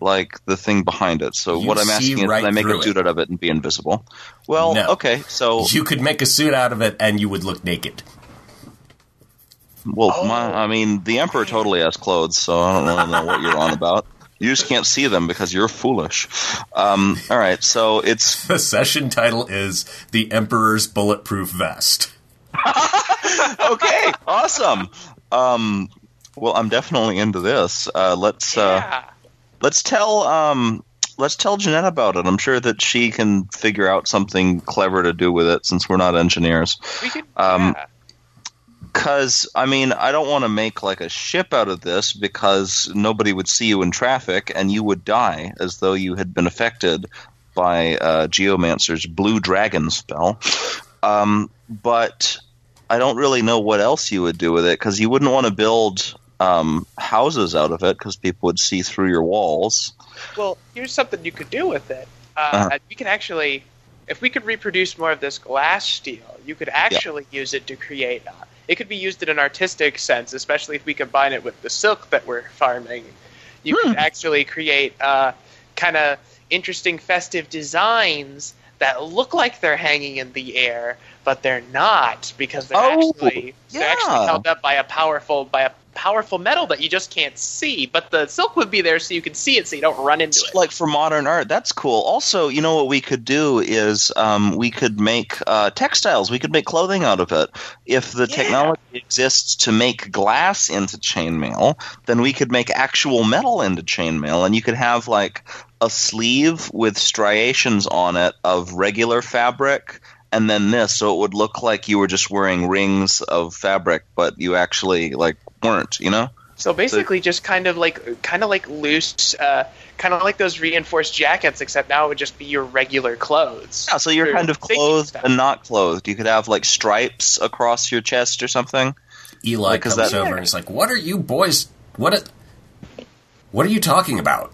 like the thing behind it? So You what I'm see asking is, right can I make a suit it. out of it and be invisible? Well, No. okay, so You could make a suit out of it, and you would look naked. well, Oh. my, I mean, the emperor totally has clothes, so I don't really know what you're on about. You just can't see them because you're foolish. Um, all right, so it's *laughs* The session title is "The Emperor's Bulletproof Vest." *laughs* *laughs* okay, awesome. Um, well, I'm definitely into this. Uh, let's uh, yeah. let's tell um, let's tell Jeanette about it. I'm sure that she can figure out something clever to do with it since we're not engineers. We could. um, yeah. Because I mean, I don't want to make like a ship out of this because nobody would see you in traffic and you would die as though you had been affected by uh, Geomancer's blue dragon spell. Um, but I don't really know what else you would do with it because you wouldn't want to build um, houses out of it because people would see through your walls. Well, here's something you could do with it. Uh, Uh-huh. We can actually, if we could reproduce more of this glass steel, you could actually use it to create. Uh, it could be used in an artistic sense, especially if we combine it with the silk that we're farming. You could actually create uh, kind of interesting festive designs that look like they're hanging in the air, but they're not because they're Oh, actually they're actually held up by a powerful by a powerful metal that you just can't see. But the silk would be there so you can see it, so you don't run into it. like for modern art that's cool also you know what we could do is um, we could make uh, textiles we could make clothing out of it if the Yeah. technology exists to make glass into chainmail then we could make actual metal into chainmail and you could have like a sleeve with striations on it of regular fabric and then this so it would look like you were just wearing rings of fabric but you actually like weren't you know So basically, just kind of like kind of like loose, uh, kind of like those reinforced jackets, except now it would just be your regular clothes. Yeah, so you're kind of clothed and not clothed. You could have like stripes across your chest or something. Eli Like, is comes that- over and he's like, "What are you boys? What? Are, what are you talking about?"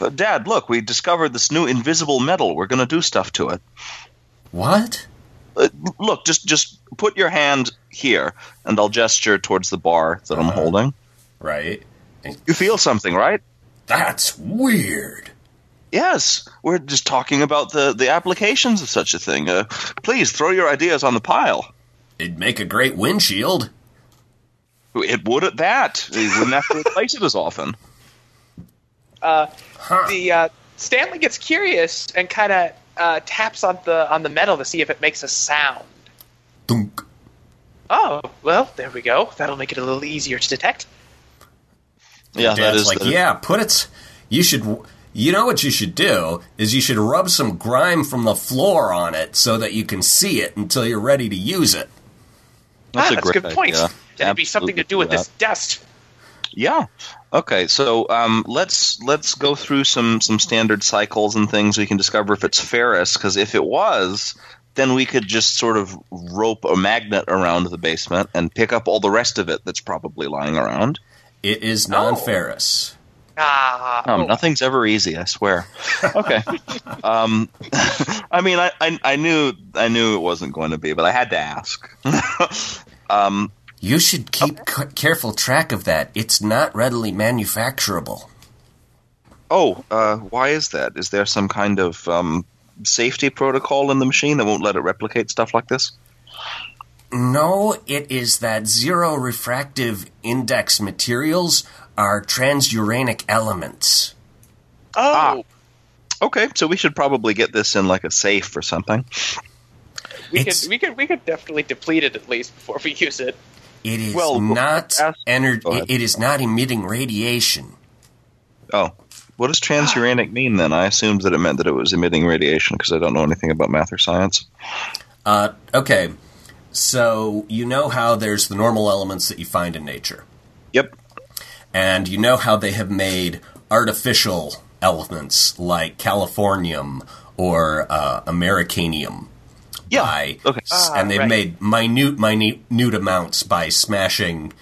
But Dad, look, we discovered this new invisible metal. We're going to do stuff to it. What? Uh, look, just just put your hand here, and I'll gesture towards the bar that I'm Uh-huh. holding. Right? You feel something, right? That's weird. Yes, we're just talking about the the applications of such a thing. Uh, please throw your ideas on the pile. It'd make a great windshield. It would at that. You wouldn't have to replace it as often. Uh, Huh. the uh, Stanley gets curious and kind of uh, taps on the on the metal to see if it makes a sound. Dunk. Oh, well, there we go. That'll make it a little easier to detect. Yeah, that Dad's is like, the- yeah, put it. You should. You know what you should do is you should rub some grime from the floor on it so that you can see it until you're ready to use it. That's ah, a that's great a good point. idea. That'd be something to do with Absolutely this dust. Yeah. Okay. So um, let's let's go through some some standard cycles and things. We can discover if it's ferrous. Because if it was, then we could just sort of rope a magnet around the basement and pick up all the rest of it that's probably lying around. It is non-ferrous. Ah, Um, oh, Nothing's ever easy. I swear. *laughs* Okay. um, *laughs* I mean, I, I I knew I knew it wasn't going to be, but I had to ask. *laughs* um, You should keep c- careful track of that. It's not readily manufacturable. oh, uh, why is that? Is there some kind of um, safety protocol in the machine that won't let it replicate stuff like this? No, it is that zero refractive index materials are transuranic elements. oh, Okay, so we should probably get this in like a safe or something. we it's- could we could we could definitely deplete it at least before we use it. It is Well, not ask- ener- go ahead. it, it is not emitting radiation. Oh, what does transuranic mean then? I assumed that it meant that it was emitting radiation because I don't know anything about math or science. Uh, okay, so you know how there's the normal elements that you find in nature, Yep. and you know how they have made artificial elements like californium or uh, americanium. Yeah. by, Okay. Ah, and they've right. made minute, minute, minute amounts by smashing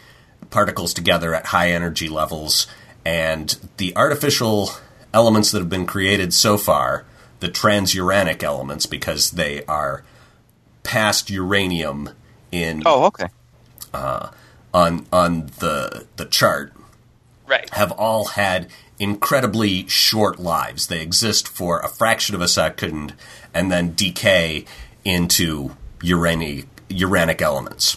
particles together at high energy levels. And the artificial elements that have been created so far, the transuranic elements, because they are past uranium in Oh, okay. on on the the chart, Right. have all had incredibly short lives. They exist for a fraction of a second and then decay into uranic uranic elements.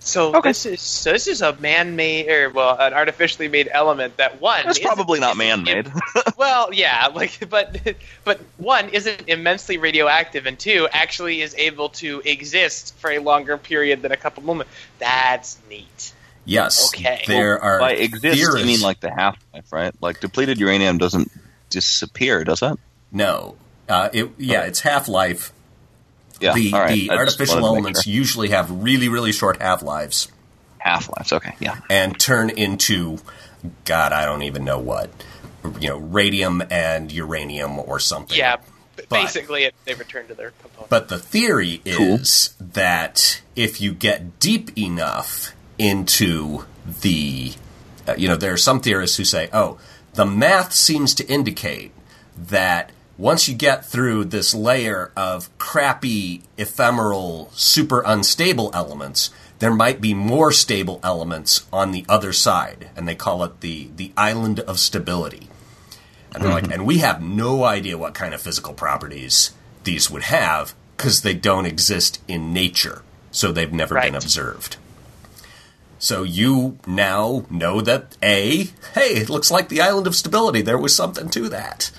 So Okay. this is so this is a man-made or well an artificially made element that one That's isn't- probably not man-made. *laughs* well, yeah, like but but one isn't immensely radioactive, and two actually is able to exist for a longer period than a couple moments. That's neat. Yes, Okay. there are By exist, theorists. you mean like the half life, right? Like depleted uranium doesn't disappear, does it? no, uh, it, yeah, it's half life. Yeah. the all right. the artificial wanted to make elements sure. usually have really really short half lives half lives. Okay. Yeah. and turn into God, I don't even know what you know, radium and uranium or something. Yeah, b- But- basically it, they return to their component. But the theory is that if you get deep enough into the, uh, you know, there are some theorists who say, oh, the math seems to indicate that once you get through this layer of crappy, ephemeral, super unstable elements, there might be more stable elements on the other side, and they call it the the island of stability. And they're like, mm-hmm. and we have no idea what kind of physical properties these would have because they don't exist in nature, so they've never been observed. So you now know that A, hey, it looks like the island of stability. There was something to that.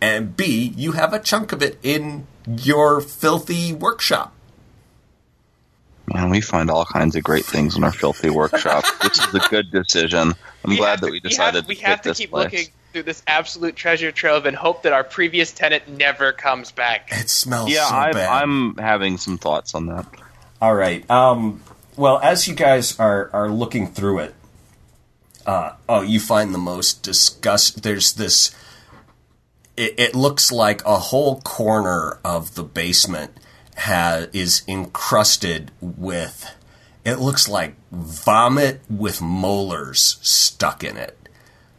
And B, you have a chunk of it in your filthy workshop. Man, we find all kinds of great things in our filthy workshop. *laughs* this is a good decision. I'm We glad that to- we decided have, we to have to keep place. looking through this absolute treasure trove and hope that our previous tenant never comes back. It smells Yeah, so I'm, bad. I'm having some thoughts on that. All right. Um, well, as you guys are are looking through it, uh, oh, you find the most disgust. There's this. It, it looks like a whole corner of the basement has is encrusted with. It looks like vomit with molars stuck in it.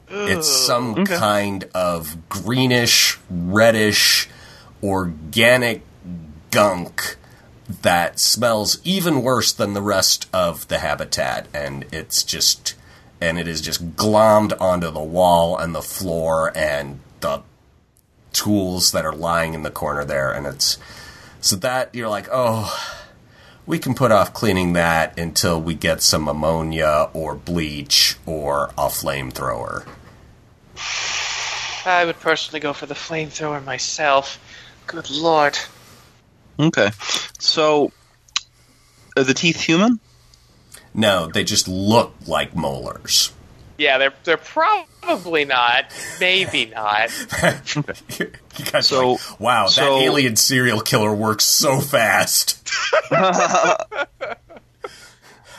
It's some kind of greenish, reddish, organic gunk that smells even worse than the rest of the habitat and it's just and it is just glommed onto the wall and the floor and the tools that are lying in the corner there and it's so that you're like oh we can put off cleaning that until we get some ammonia or bleach or a flamethrower I would personally go for the flamethrower myself. Good lord. Okay, so are the teeth human? no they just look like molars Yeah, they're they're probably not. Maybe *laughs* not. you guys So- are like, wow, so- that alien serial killer works so fast. *laughs*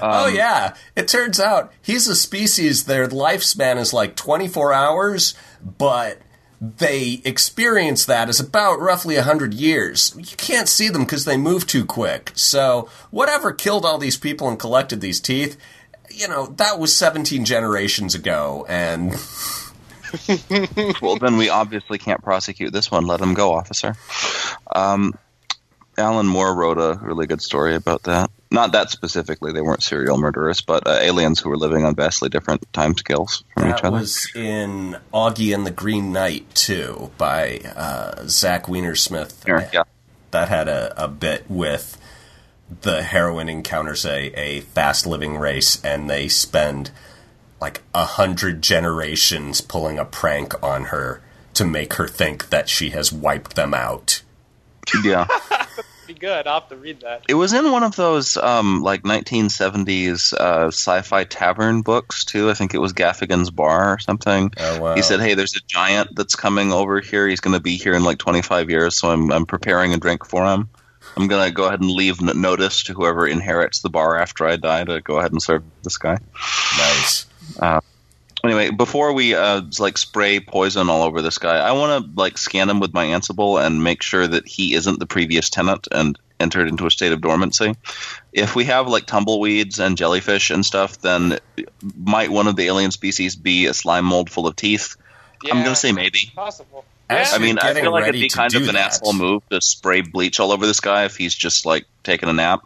oh um, yeah, it turns out he's a species. Their lifespan is like 24 hours, but they experience that as about roughly 100 years. You can't see them because they move too quick. So whatever killed all these people and collected these teeth, you know, that was 17 generations ago, and well, then we obviously can't prosecute this one. Let him go, officer. Um, Alan Moore wrote a really good story about that. Not that specifically; they weren't serial murderers, but uh, aliens who were living on vastly different time scales from each other. That was in Augie and the Green Knight too, by uh, Zach Weinersmith. Here, yeah. That had a, a bit with the heroine encounters a, a fast living race, and they spend like a hundred generations pulling a prank on her to make her think that she has wiped them out. yeah. *laughs* Pretty good. I'll have to read that. It was in one of those um, like 1970s uh, sci-fi tavern books too. I think it was Gaffigan's Bar or something. Oh, wow. He said, "Hey, there's a giant that's coming over here. He's going to be here in like 25 years, so I'm I'm preparing a drink for him. I'm going to go ahead and leave notice to whoever inherits the bar after I die to go ahead and serve this guy." Nice. Anyway, before we uh, like spray poison all over this guy, I want to like scan him with my Ansible and make sure that he isn't the previous tenant and entered into a state of dormancy. If we have like tumbleweeds and jellyfish and stuff, then might one of the alien species be a slime mold full of teeth? I'm gonna say maybe. possible. As I mean, I feel like it'd be kind of an that. asshole move to spray bleach all over this guy if he's just like taking a nap.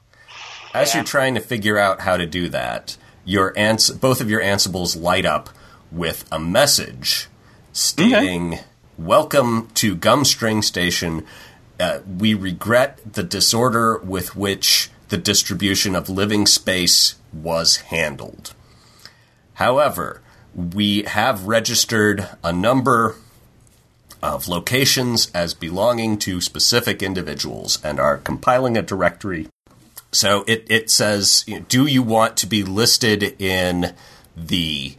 As Yeah. you're trying to figure out how to do that, your ans- both of your Ansibles light up with a message stating, "Welcome to Gumstring Station. Uh, we regret the disorder with which the distribution of living space was handled. However, we have registered a number." Of locations as belonging to specific individuals and are compiling a directory so it, it says, you know, do you want to be listed in the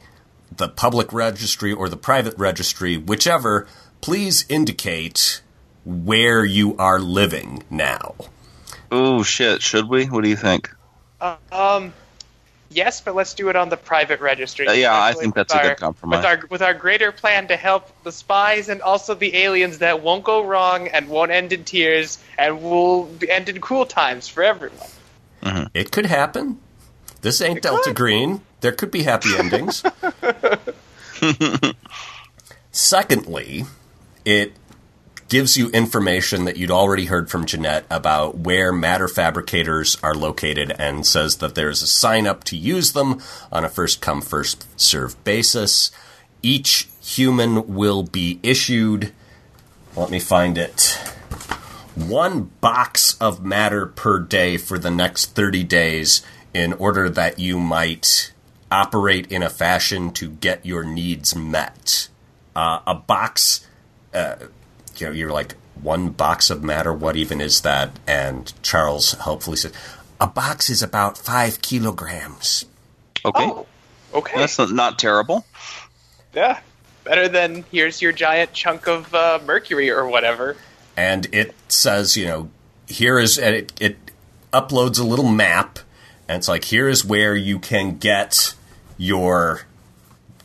the public registry or the private registry, whichever? Please indicate where you are living now. Oh shit! Should we? What do you think? Uh, um, yes, but let's do it on the private registry. Uh, yeah, I think with that's a good compromise. With our with our greater plan to help the spies and also the aliens that won't go wrong and won't end in tears and will end in cool times for everyone. It could happen. This ain't It Delta could. Green. There could be happy endings. *laughs* Secondly, it gives you information that you'd already heard from Jeanette about where matter fabricators are located and says that there's a sign up to use them on a first come, first serve basis. Each human will be issued, let me find it, one box of matter per day for the next 30 days in order that you might operate in a fashion to get your needs met. Uh, a box, uh, you know, you're like, one box of matter, what even is that? And Charles helpfully said, a box is about five kilograms. Okay, Oh, okay. that's not, not terrible. yeah. Better than here's your giant chunk of uh, mercury or whatever. and it says, you know, here is and it, it uploads a little map, and it's like here is where you can get your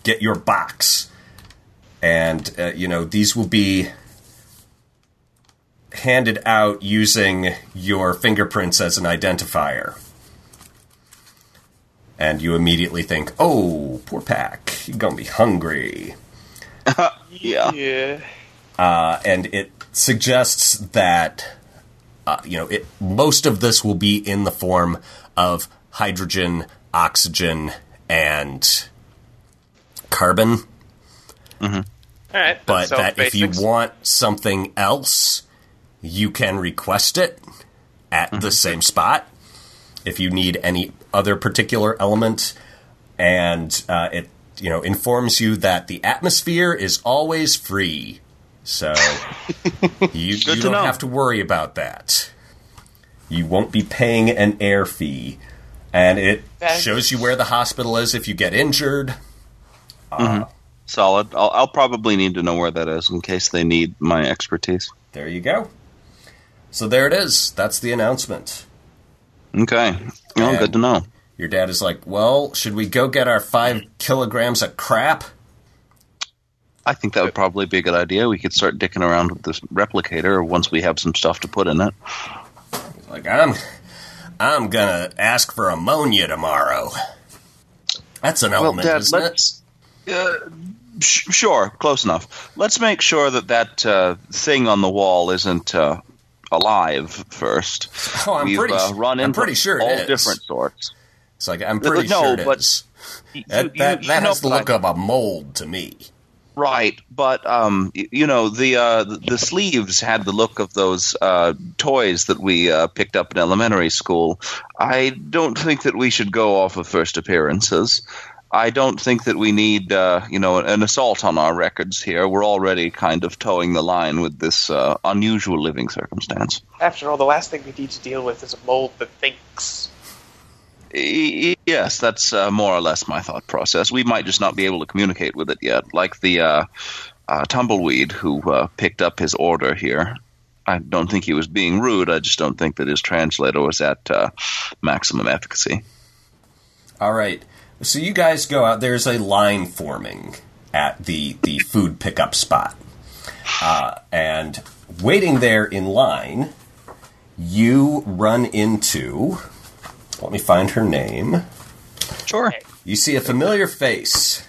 get your box, and uh, you know these will be handed out using your fingerprints as an identifier. And you immediately think, "Oh, poor Pack, you're gonna be hungry." *laughs* Yeah. Yeah. uh, and it suggests that uh, you know it, most of this will be in the form of hydrogen, oxygen, and carbon. All right. But so that if you want something else, you can request it at the mm-hmm. same spot. If you need any other particular element, and uh, it you know informs you that the atmosphere is always free, so *laughs* you, you don't know. have to worry about that. You won't be paying an air fee, and it That- shows you where the hospital is if you get injured. Uh, mm-hmm. Solid. I'll, I'll probably need to know where that is in case they need my expertise. There you go. So there it is. That's the announcement. Okay. Oh, And- good to know. Your dad is like, Well, should we go get our five kilograms of crap? I think that would probably be a good idea. We could start dicking around with this replicator once we have some stuff to put in it. Like, I'm I'm gonna ask for ammonia tomorrow. That's an element, Dad, isn't let's. Uh, sh- sure, close enough. Let's make sure that that uh, thing on the wall isn't uh, alive first. Oh, I'm We've pretty uh, run I'm into pretty sure all it is. different sorts. It's like I'm pretty No, sure it but- is. You- That you- that, you that know has the what I look of a mold to me. Right, but um, you know the uh, the sleeves had the look of those uh, toys that we uh, picked up in elementary school. I don't think that we should go off of first appearances. I don't think that we need uh, you know an assault on our records here. We're already kind of toeing the line with this uh, unusual living circumstance. After all, the last thing we need to deal with is a mold that thinks. Y- y- Yes, that's uh, more or less my thought process. We might just not be able to communicate with it yet, like the uh, uh, tumbleweed who uh, picked up his order here. I don't think he was being rude. I just don't think that his translator was at uh, maximum efficacy. All right. So you guys go out. There's a line forming at the the food pickup spot, uh, and waiting there in line, you run into. Let me find her name. Sure. You see a familiar face,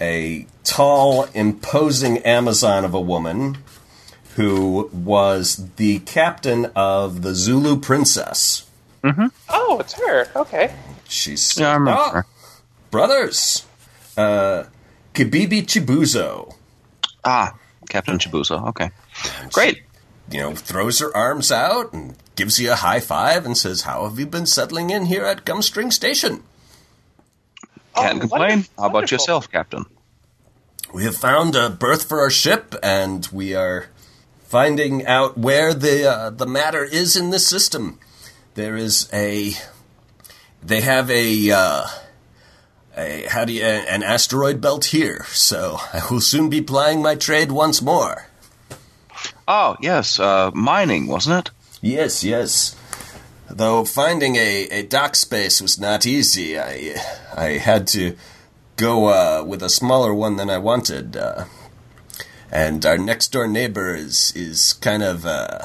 a tall, imposing Amazon of a woman who was the captain of the Zulu Princess. Oh, it's her. Okay. She's Yeah, I remember. Her. Brothers, uh, Kibibi Chibuzo. Ah, Captain Chibuzo. Okay. Great. You know, throws her arms out and gives you a high five and says, "How have you been settling in here at Gumstring Station?" Can't Oh, complain. wonderful, How about yourself, Captain? We have found a berth for our ship, and we are finding out where the uh, the matter is in this system. There is a. They have a. Uh, a how do you an asteroid belt here? So I will soon be plying my trade once more. Oh, yes. Uh, mining, wasn't it? Yes, yes. Though finding a, a dock space was not easy, I I had to go uh, with a smaller one than I wanted. Uh, and our next door neighbor is is kind of uh,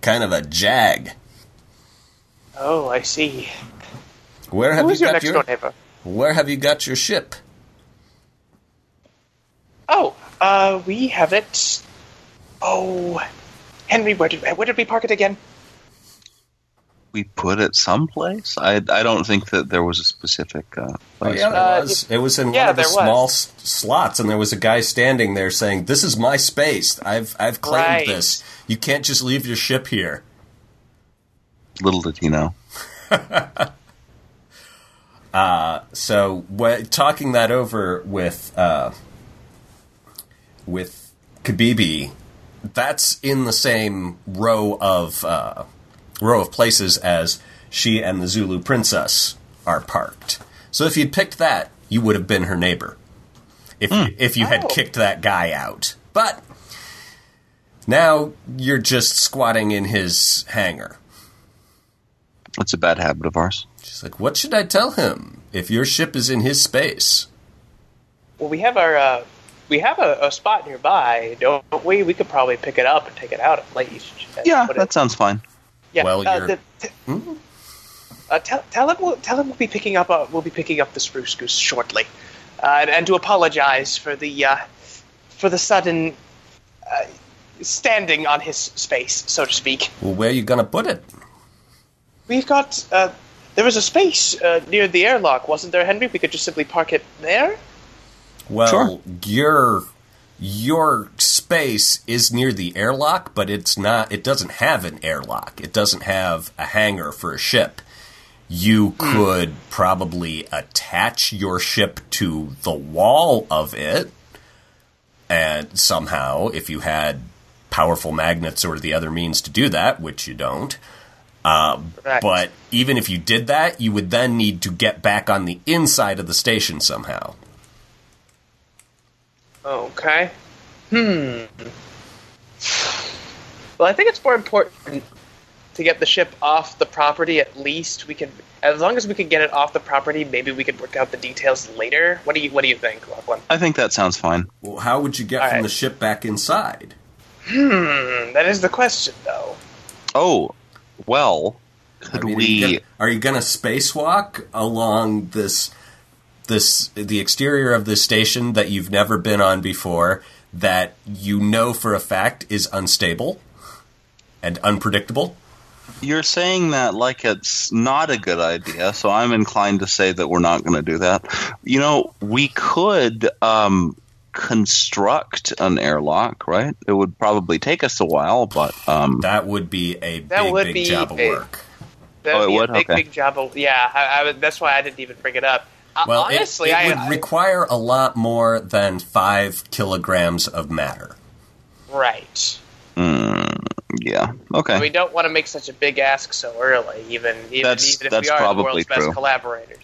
kind of a jag. Oh, I see. Where have Who you is your got next your door neighbor? Where have you got your ship? Oh, uh, we have it. Oh, Henry, where did where did we park it again? We put it someplace. I I don't think that there was a specific. Uh, Oh, place. yeah, there Uh, was. It was in yeah, one of the small s- slots, and there was a guy standing there saying, "This is my space. I've I've claimed Right. this. You can't just leave your ship here." Little did he know. *laughs* So, wh- talking that over with uh, with Kabibi, that's in the same row of uh, row of places as she and the Zulu princess are parked. So, if you'd picked that, you would have been her neighbor. If you, if you had Oh. kicked that guy out, but now you're just squatting in his hangar. It's a bad habit of ours. She's like, "What should I tell him if your ship is in his space?" Well, we have our uh, we have a, a spot nearby, don't we? We could probably pick it up and take it out at least. and Yeah, put it- that sounds fine. yeah. well, uh, you're- the- t- uh, tell, tell him we'll, tell him we'll be picking up uh, we'll be picking up the spruce goose shortly, uh, and, and to apologize for the uh, for the sudden uh, standing on his space, so to speak. Well, where are you gonna put it? We've got uh, there was a space uh, near the airlock, wasn't there, Henry? We could just simply park it there. Well, Sure. your your space is near the airlock, but it's not. It doesn't have an airlock. It doesn't have a hangar for a ship. You could probably attach your ship to the wall of it, and somehow, if you had powerful magnets or the other means to do that, which you don't. Right. But even if you did that, you would then need to get back on the inside of the station somehow. Okay. Hmm. Well, I think it's more important to get the ship off the property. At least we can, as long as we can get it off the property, maybe we could work out the details later. What do you What do you think, Lachlan? I think that sounds fine. Well, how would you get All from right. the ship back inside? Hmm, that is the question, though. Oh, well, could I mean, we? Are you, gonna, are you gonna spacewalk along this this the exterior of this station that you've never been on before that you know for a fact is unstable and unpredictable? You're saying that like it's not a good idea, so I'm inclined to say that we're not going to do that. You know, we could um, construct an airlock, right? It would probably take us a while, but um, That would be a That big would big be job of a- work. That Oh, would it be would? a big, Okay. big job. Of, yeah, I, I, that's why I didn't even bring it up. Uh, Well, honestly, it, I, would I- require a lot more than five kilograms of matter. right. mm, yeah, okay. We don't want to make such a big ask so early, even even, That's- even if that's we are the probably world's best collaborators.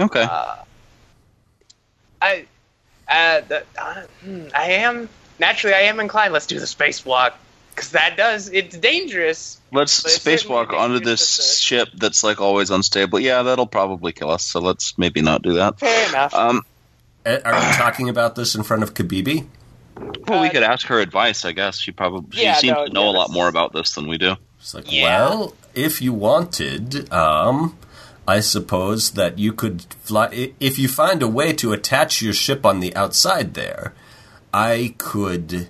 okay. Uh, I, uh, the, uh, hmm, I am naturally I am inclined. Let's do the spacewalk because that does it's dangerous. let's but it's certainly spacewalk onto this ship that's like always unstable. Yeah, that'll probably kill us. So let's maybe not do that. Fair enough. Um, Uh, Are we talking about this in front of Kabibi? well, we Uh, could ask her advice. I guess she probably she Yeah, seems no, to know yeah, a lot more about this than we do. It's like, Yeah. well, if you wanted, um, I suppose that you could fly. If you find a way to attach your ship on the outside there, I could.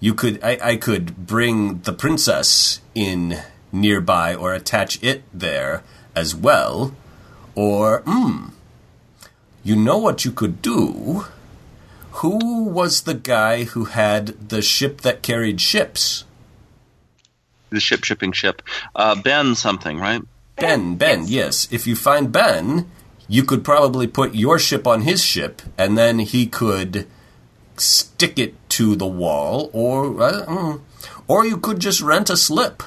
You could. I, I could bring the princess in nearby or attach it there as well. Or, hmm. You know what you could do? Who was the guy who had the ship that carried ships? The ship shipping ship. Uh, ben something, right? Ben, Ben, yes. If you find Ben, you could probably put your ship on his ship, and then he could stick it to the wall, or uh, mm, or you could just rent a slip.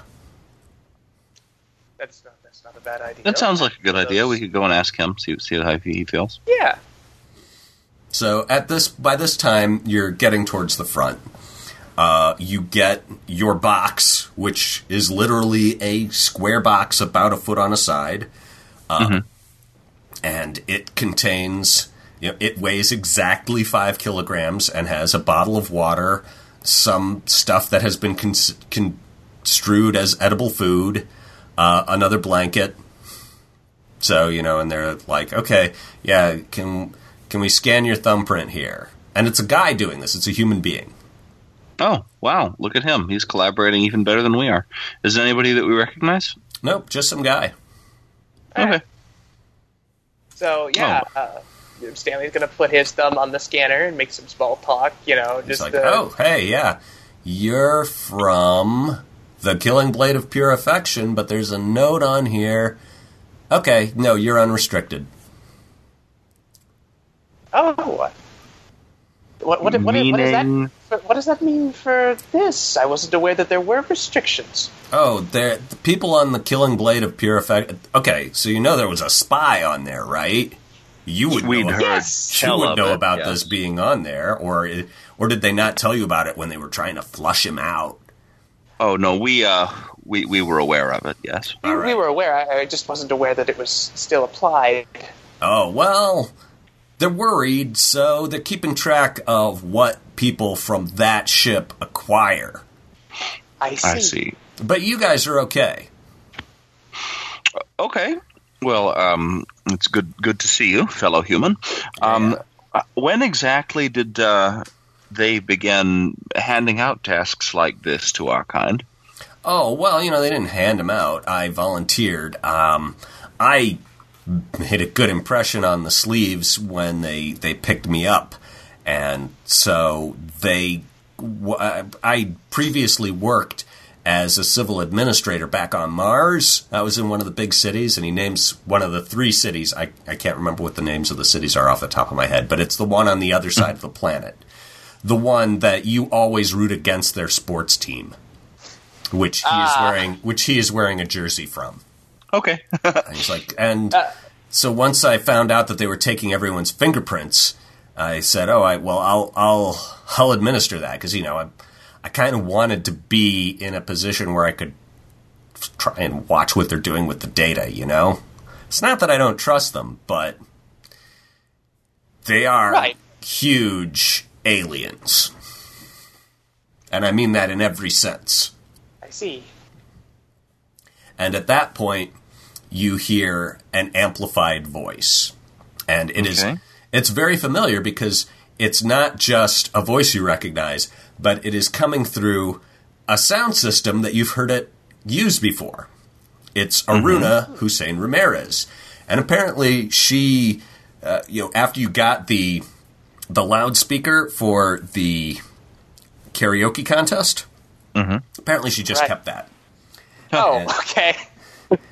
that's not that's not a bad idea. That sounds like a good Those- idea. We could go and ask him, see see how he feels. Yeah. So at this, by this time, you're getting towards the front. Uh, you get your box, which is literally a square box about a foot on a side, uh, and it contains. You know, it weighs exactly five kilograms and has a bottle of water, some stuff that has been cons- construed as edible food, uh, another blanket. So you know, and they're like, okay, yeah, can can we scan your thumbprint here? And it's a guy doing this; it's a human being. Oh, wow. Look at him. He's collaborating even better than we are. Is there anybody that we recognize? Nope, just some guy. Okay. So yeah, uh, Stanley's gonna put his thumb on the scanner and make some small talk. You know, He's just like, uh, oh, hey, yeah, you're from the Killing Blade of Pure Affection, but there's a note on here. Okay, no, you're unrestricted. oh, what? What, what, what, what, is that? Meaning- What does that mean for this? I wasn't aware that there were restrictions. Oh, there, the people on the Killing Blade of Pure Affection. Okay, so you know there was a spy on there, right? You would We'd know, heard Yes. you would know it, about yes. this being on there, or or did they not tell you about it when they were trying to flush him out? Oh no, we uh we we were aware of it. Yes. We, All we were aware. I, I just wasn't aware that it was still applied. Oh, well, they're worried, so they're keeping track of what people from that ship acquire. I see. I see. But you guys are okay. Okay. Well, um, it's good good to see you, fellow human. Um, uh, when exactly did uh, they begin handing out tasks like this to our kind? Oh, well, you know, they didn't hand them out. I volunteered. Um, I made a good impression on the sleeves when they, they picked me up. And so they. I previously worked as a civil administrator back on Mars. I was in one of the big cities, and he names one of the three cities. I, I can't remember what the names of the cities are off the top of my head, but it's the one on the other side of the planet. The one that you always root against their sports team which he is Ah. wearing, which he is wearing a jersey from. Okay. *laughs* And he's like, and Uh. so once I found out that they were taking everyone's fingerprints, I said, "Oh, I well, I'll I'll I'll administer that because you know I I kind of wanted to be in a position where I could try and watch what they're doing with the data. You know, it's not that I don't trust them, but they are Right. huge aliens, and I mean that in every sense." I see. And at that point, you hear an amplified voice. And it is Okay. it's very familiar because it's not just a voice you recognize, but it is coming through a sound system that you've heard it used before. It's Aruna Hussein Ramirez. And apparently she uh, you know after you got the the loudspeaker for the karaoke contest, apparently she just Right. kept that. Oh, And- okay.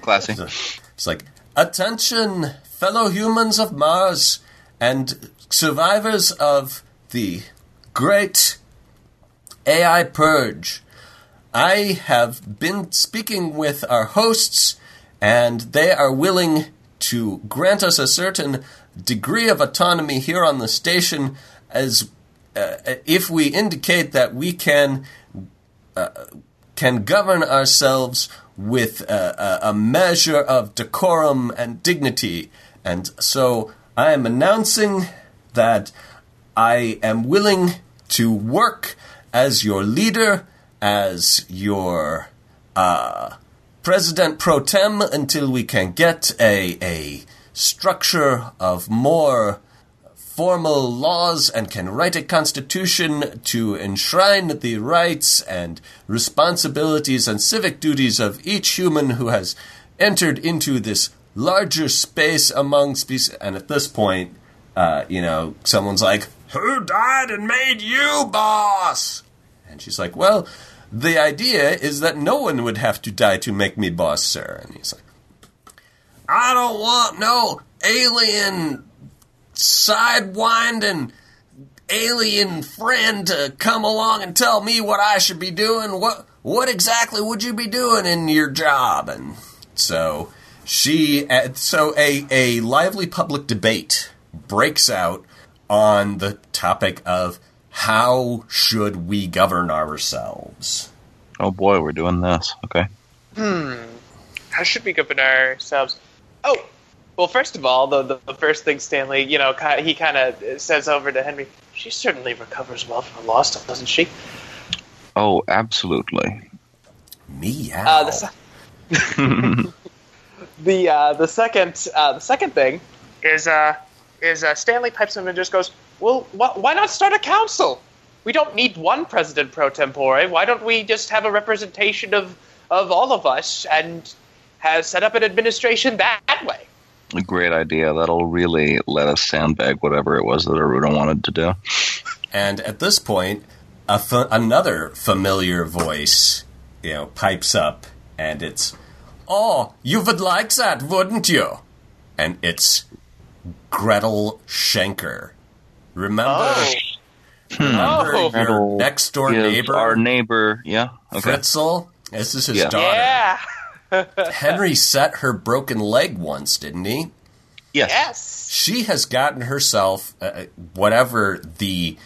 Classy. It's like, attention, fellow humans of Mars and survivors of the great AI purge. I have been speaking with our hosts, and they are willing to grant us a certain degree of autonomy here on the station as uh, if we indicate that we can can govern ourselves with a, a, a measure of decorum and dignity. And so I am announcing that I am willing to work as your leader, as your uh, president pro tem, until we can get a, a structure of more formal laws and can write a constitution to enshrine the rights and responsibilities and civic duties of each human who has entered into this larger space among species. And at this point, uh, you know, someone's like, Who died and made you boss? And she's like, Well, the idea is that no one would have to die to make me boss, sir. And he's like, I don't want no alien sidewinding alien friend to come along and tell me what I should be doing. What what exactly would you be doing in your job? And so she uh, so a a lively public debate breaks out on the topic of how should we govern ourselves. Oh boy, we're doing this. Okay. Hmm. How should we govern ourselves? Oh, well, first of all, the, the, the first thing Stanley, you know, he kind of says over to Henry, she certainly recovers well from a loss, doesn't she? Oh, absolutely. Meow. Uh, the, se- *laughs* the, uh, the second uh, the second thing is uh, is uh, Stanley pipes him and just goes, well, wh- why not start a council? we don't need one president pro tempore. Why don't we just have a representation of of all of us and have set up an administration that, that way? A great idea. That'll really let us sandbag whatever it was that Aruna wanted to do. And at this point, a fa- another familiar voice, you know, pipes up, and it's, "Oh, you would like that, wouldn't you?" And it's Gretel Schenker. Remember, oh. remember hmm. Oh. your next door neighbor, Our neighbor, yeah. Okay. Fritzel? This is his Yeah. daughter. Yeah. Henry set her broken leg once, didn't he? Yes. Yes. she has gotten herself uh, whatever the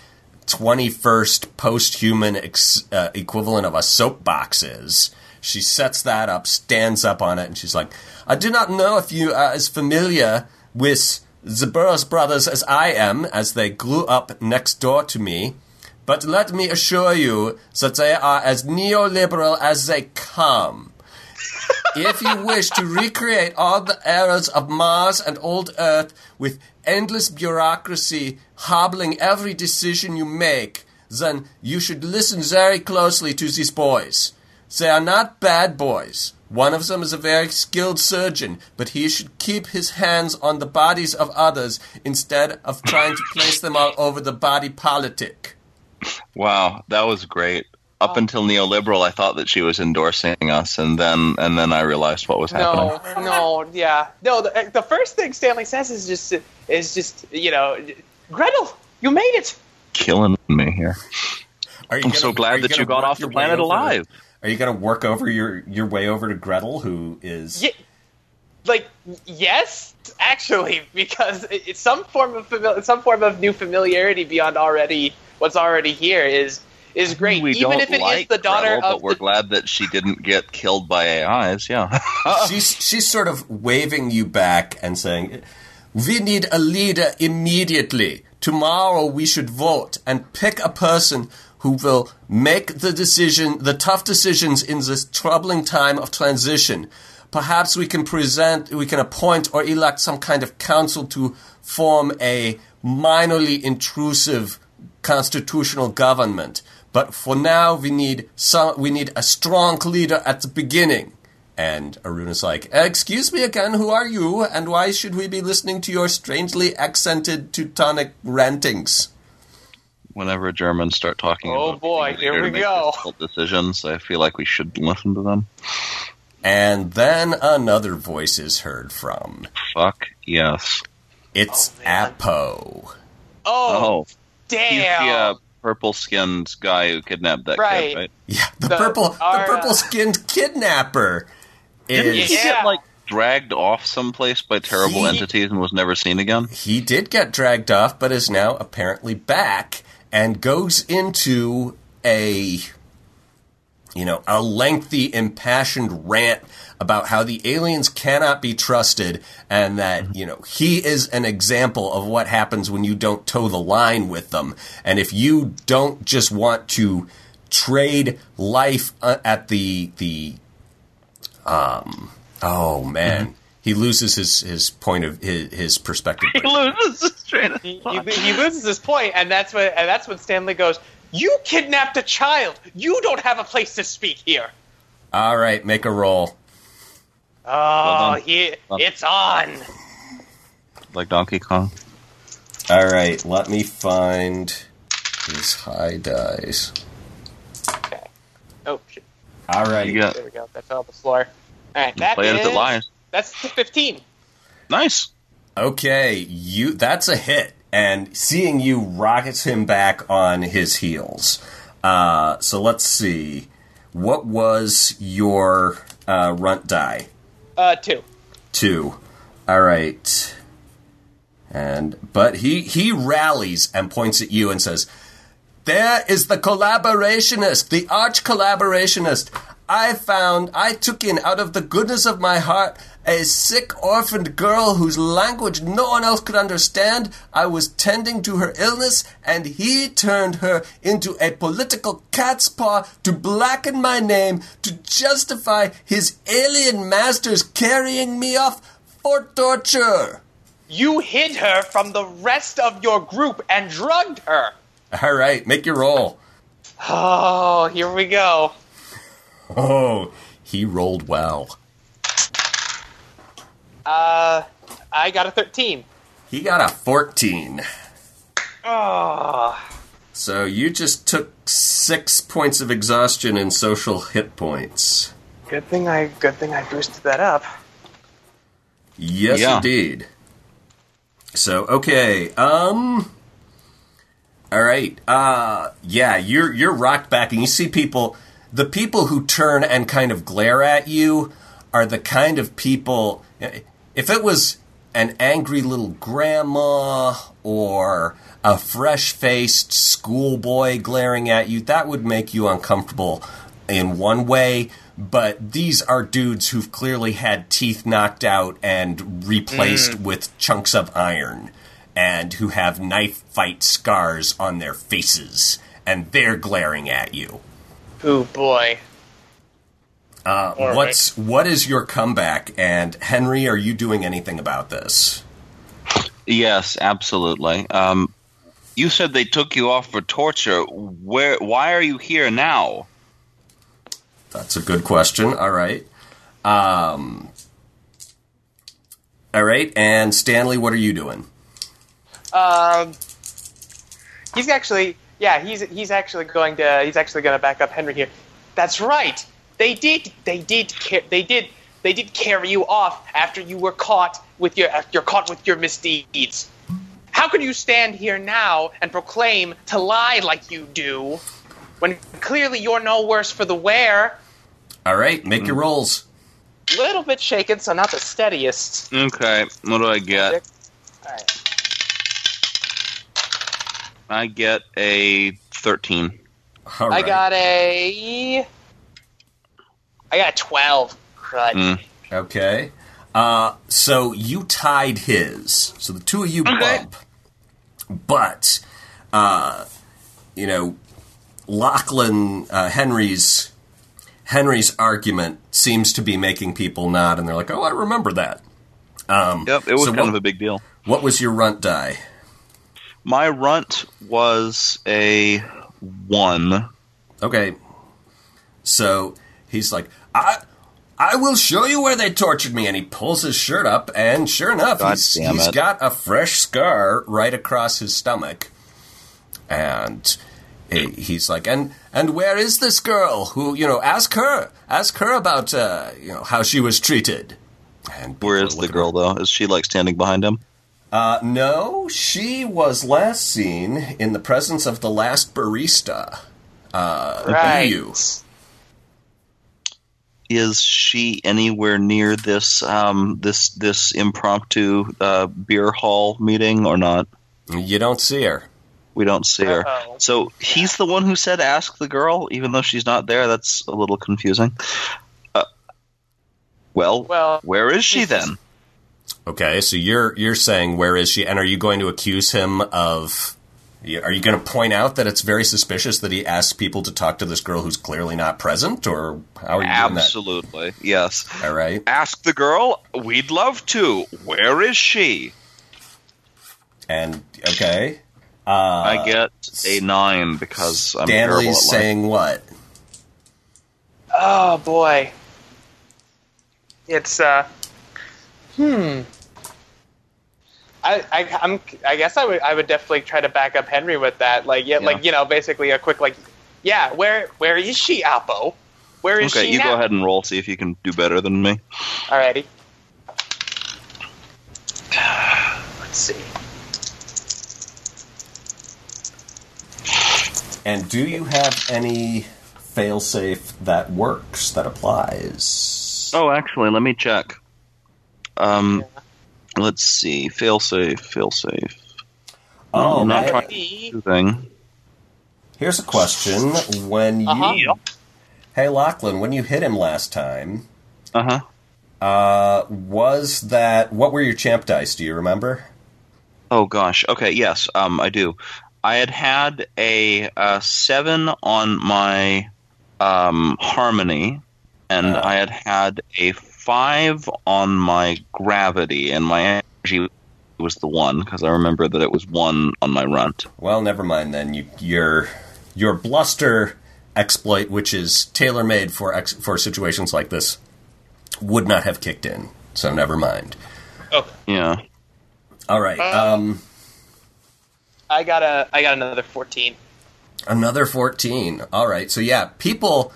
21st post-human ex- uh, equivalent of a soapbox is she sets that up stands up on it and she's like i do not know if you are as familiar with the burroughs brothers as i am as they grew up next door to me but let me assure you that they are as neoliberal as they come if you wish to recreate all the errors of Mars and old Earth with endless bureaucracy hobbling every decision you make, then you should listen very closely to these boys. They are not bad boys. One of them is a very skilled surgeon, but he should keep his hands on the bodies of others instead of trying to place them all over the body politic. Wow, that was great. Up oh. until neoliberal, I thought that she was endorsing us, and then and then I realized what was happening. No, no, yeah, no. The, eh, the first thing Stanley says is just is just you know, Gretel, you made it. Killing me here. Are you I'm gonna- so are glad that you got off the planet over to- alive. Are you going to work over your, your way over to Gretel, who is Yeah, like yes, actually, because it's some form of famili- some form of new familiarity beyond already what's already here is is great. We Even if it is like the daughter Gretel, of but we're the, glad that she didn't get killed by AIs. Yeah. *laughs* she's she's sort of waving you back and saying, "We need a leader immediately. Tomorrow we should vote and pick a person who will make the decision, the tough decisions in this troubling time of transition. Perhaps we can present, we can appoint or elect some kind of council to form a minorly intrusive constitutional government. But for now, we need some. We need a strong leader at the beginning." And Aruna's like, "Excuse me again. Who are you? And why should we be listening to your strangely accented Teutonic rantings?" Whenever Germans start talking, Oh, about boy, here we go. decisions, I feel like we should listen to them. And then another voice is heard from. Fuck yes. It's Oh. Apo. oh, Oh, he's damn. the uh, purple-skinned guy who kidnapped that Right. kid, right? Yeah, the, The- purple, our, the uh, purple-skinned kidnapper Didn't is. he Yeah. get like dragged off someplace by terrible He- entities and was never seen again? he did get dragged off, but is now apparently back and goes into a you know a lengthy, impassioned rant about how the aliens cannot be trusted and that you know he is an example of what happens when you don't toe the line with them. And if you don't just want to trade life uh, at the the um oh man. He loses his his point of his, his perspective. *laughs* He loses his train of he, thought. he, he loses his point, and that's when and that's when Stanley goes, "You kidnapped a child. You don't have a place to speak here." all right make a roll Oh, done. he, Well- it's on. like Donkey Kong. all right let me find his high dice Okay. Oh, shit. all right You got there we go. That fell on the floor. All right, that play it as it is- lies. That's the fifteen. Nice. Okay, you that's a hit. And seeing you rockets him back on his heels. Uh, so let's see. What was your uh, runt die? Uh, two. Two. All right. And but he he rallies and points at you and says, "There is the collaborationist, the arch collaborationist. I found, I took in out of the goodness of my heart a sick orphaned girl whose language no one else could understand. I was tending to her illness, and he turned her into a political cat's paw to blacken my name, to justify his alien masters carrying me off for torture. You hid her from the rest of your group and drugged her. All right, make your roll. Oh, here we go. Oh, he rolled well. Uh, I got a 13. He got a 14. Oh, So you just took six points of exhaustion and social hit points. good thing I good thing I boosted that up. Yes, Yeah. indeed. So okay, um, all right, uh, yeah, you're you're rocked back, and you see people. The people who turn and kind of glare at you are the kind of people. If it was an angry little grandma or a fresh-faced schoolboy glaring at you, that would make you uncomfortable in one way. But these are dudes who've clearly had teeth knocked out and replaced mm. with chunks of iron, and who have knife fight scars on their faces, and they're glaring at you. Oh boy. Uh, All right. what's what is your comeback? And Henry, are you doing anything about this? Yes, absolutely. Um, you said they took you off for torture. Where? Why are you here now? That's a good question. All right. Um, all right. And Stanley, what are you doing? Um, he's actually, yeah, he's he's actually going to he's actually going to back up Henry here. That's right. They did they did ca- they did they did carry you off after you were caught with your after you're caught with your misdeeds. How can you stand here now and proclaim to lie like you do, when clearly you're no worse for the wear? All right. Make your mm. rolls. A Little bit shaken, so not the steadiest. Okay, what do I get? All right. I get a thirteen. All I got a. I got a twelve. Crud. Mm. Okay. Uh, so you tied his. So the two of you Okay. bump. But, uh, you know, Lachlan, uh, Henry's, Henry's argument seems to be making people nod, and they're like, oh, I remember that. Um, Yep, it was so kind what, of a big deal. what was your runt die? My runt was a one. Okay. So he's like, I I will show you where they tortured me. And he pulls his shirt up, and sure enough, God he's, damn he's it. got a fresh scar right across his stomach. And he- he's like, and and where is this girl? Who you know? Ask her. Ask her about uh, you know how she was treated. And Where people is are the girl though? Is she like standing behind him? uh, no, she was last seen in the presence of the last barista. Uh, Right. you. Is she anywhere near this um, this this impromptu uh, beer hall meeting or not? You don't see her. We don't see her. Uh-oh. So he's the one who said ask the girl, even though she's not there. That's a little confusing. Uh, well, Well, where is she then? Okay, so you're you're saying where is she, and are you going to accuse him of? Are you going to point out that it's very suspicious that he asks people to talk to this girl who's clearly not present, or how are you doing Absolutely, yes. All right, Ask the girl. We'd love to. Where is she? and okay, uh, I get a nine because I'm Stanley's lying. saying what? Oh boy. It's uh. Hmm. I, I I'm I guess I would I would definitely try to back up Henry with that like yeah, Yeah. like you know basically a quick like yeah where where is she Alpo where is Okay, she you now? go ahead and roll. See if you can do better than me. Alrighty. Let's see. And do you have any failsafe that works that applies? Oh, actually, let me check. Um, let's see. Fail safe. Fail safe. Oh, I'm not trying The- to thing. Here's a question: When you, Uh-huh. hey Lachlan, when you hit him last time, Uh huh. Uh, was that what were your champ dice? Do you remember? Oh gosh. Okay. Yes. Um, I do. I had had a, uh seven on my um, harmony, and Ah. I had had a five on my gravity, and my energy was the one because I remember that it was one on my runt. Well, never mind then. You, your your bluster exploit, which is tailor made for ex- for situations like this, would not have kicked in. So never mind. Okay. Yeah. All right. Um, I got a I got another fourteen. another fourteen. All right. So yeah, people.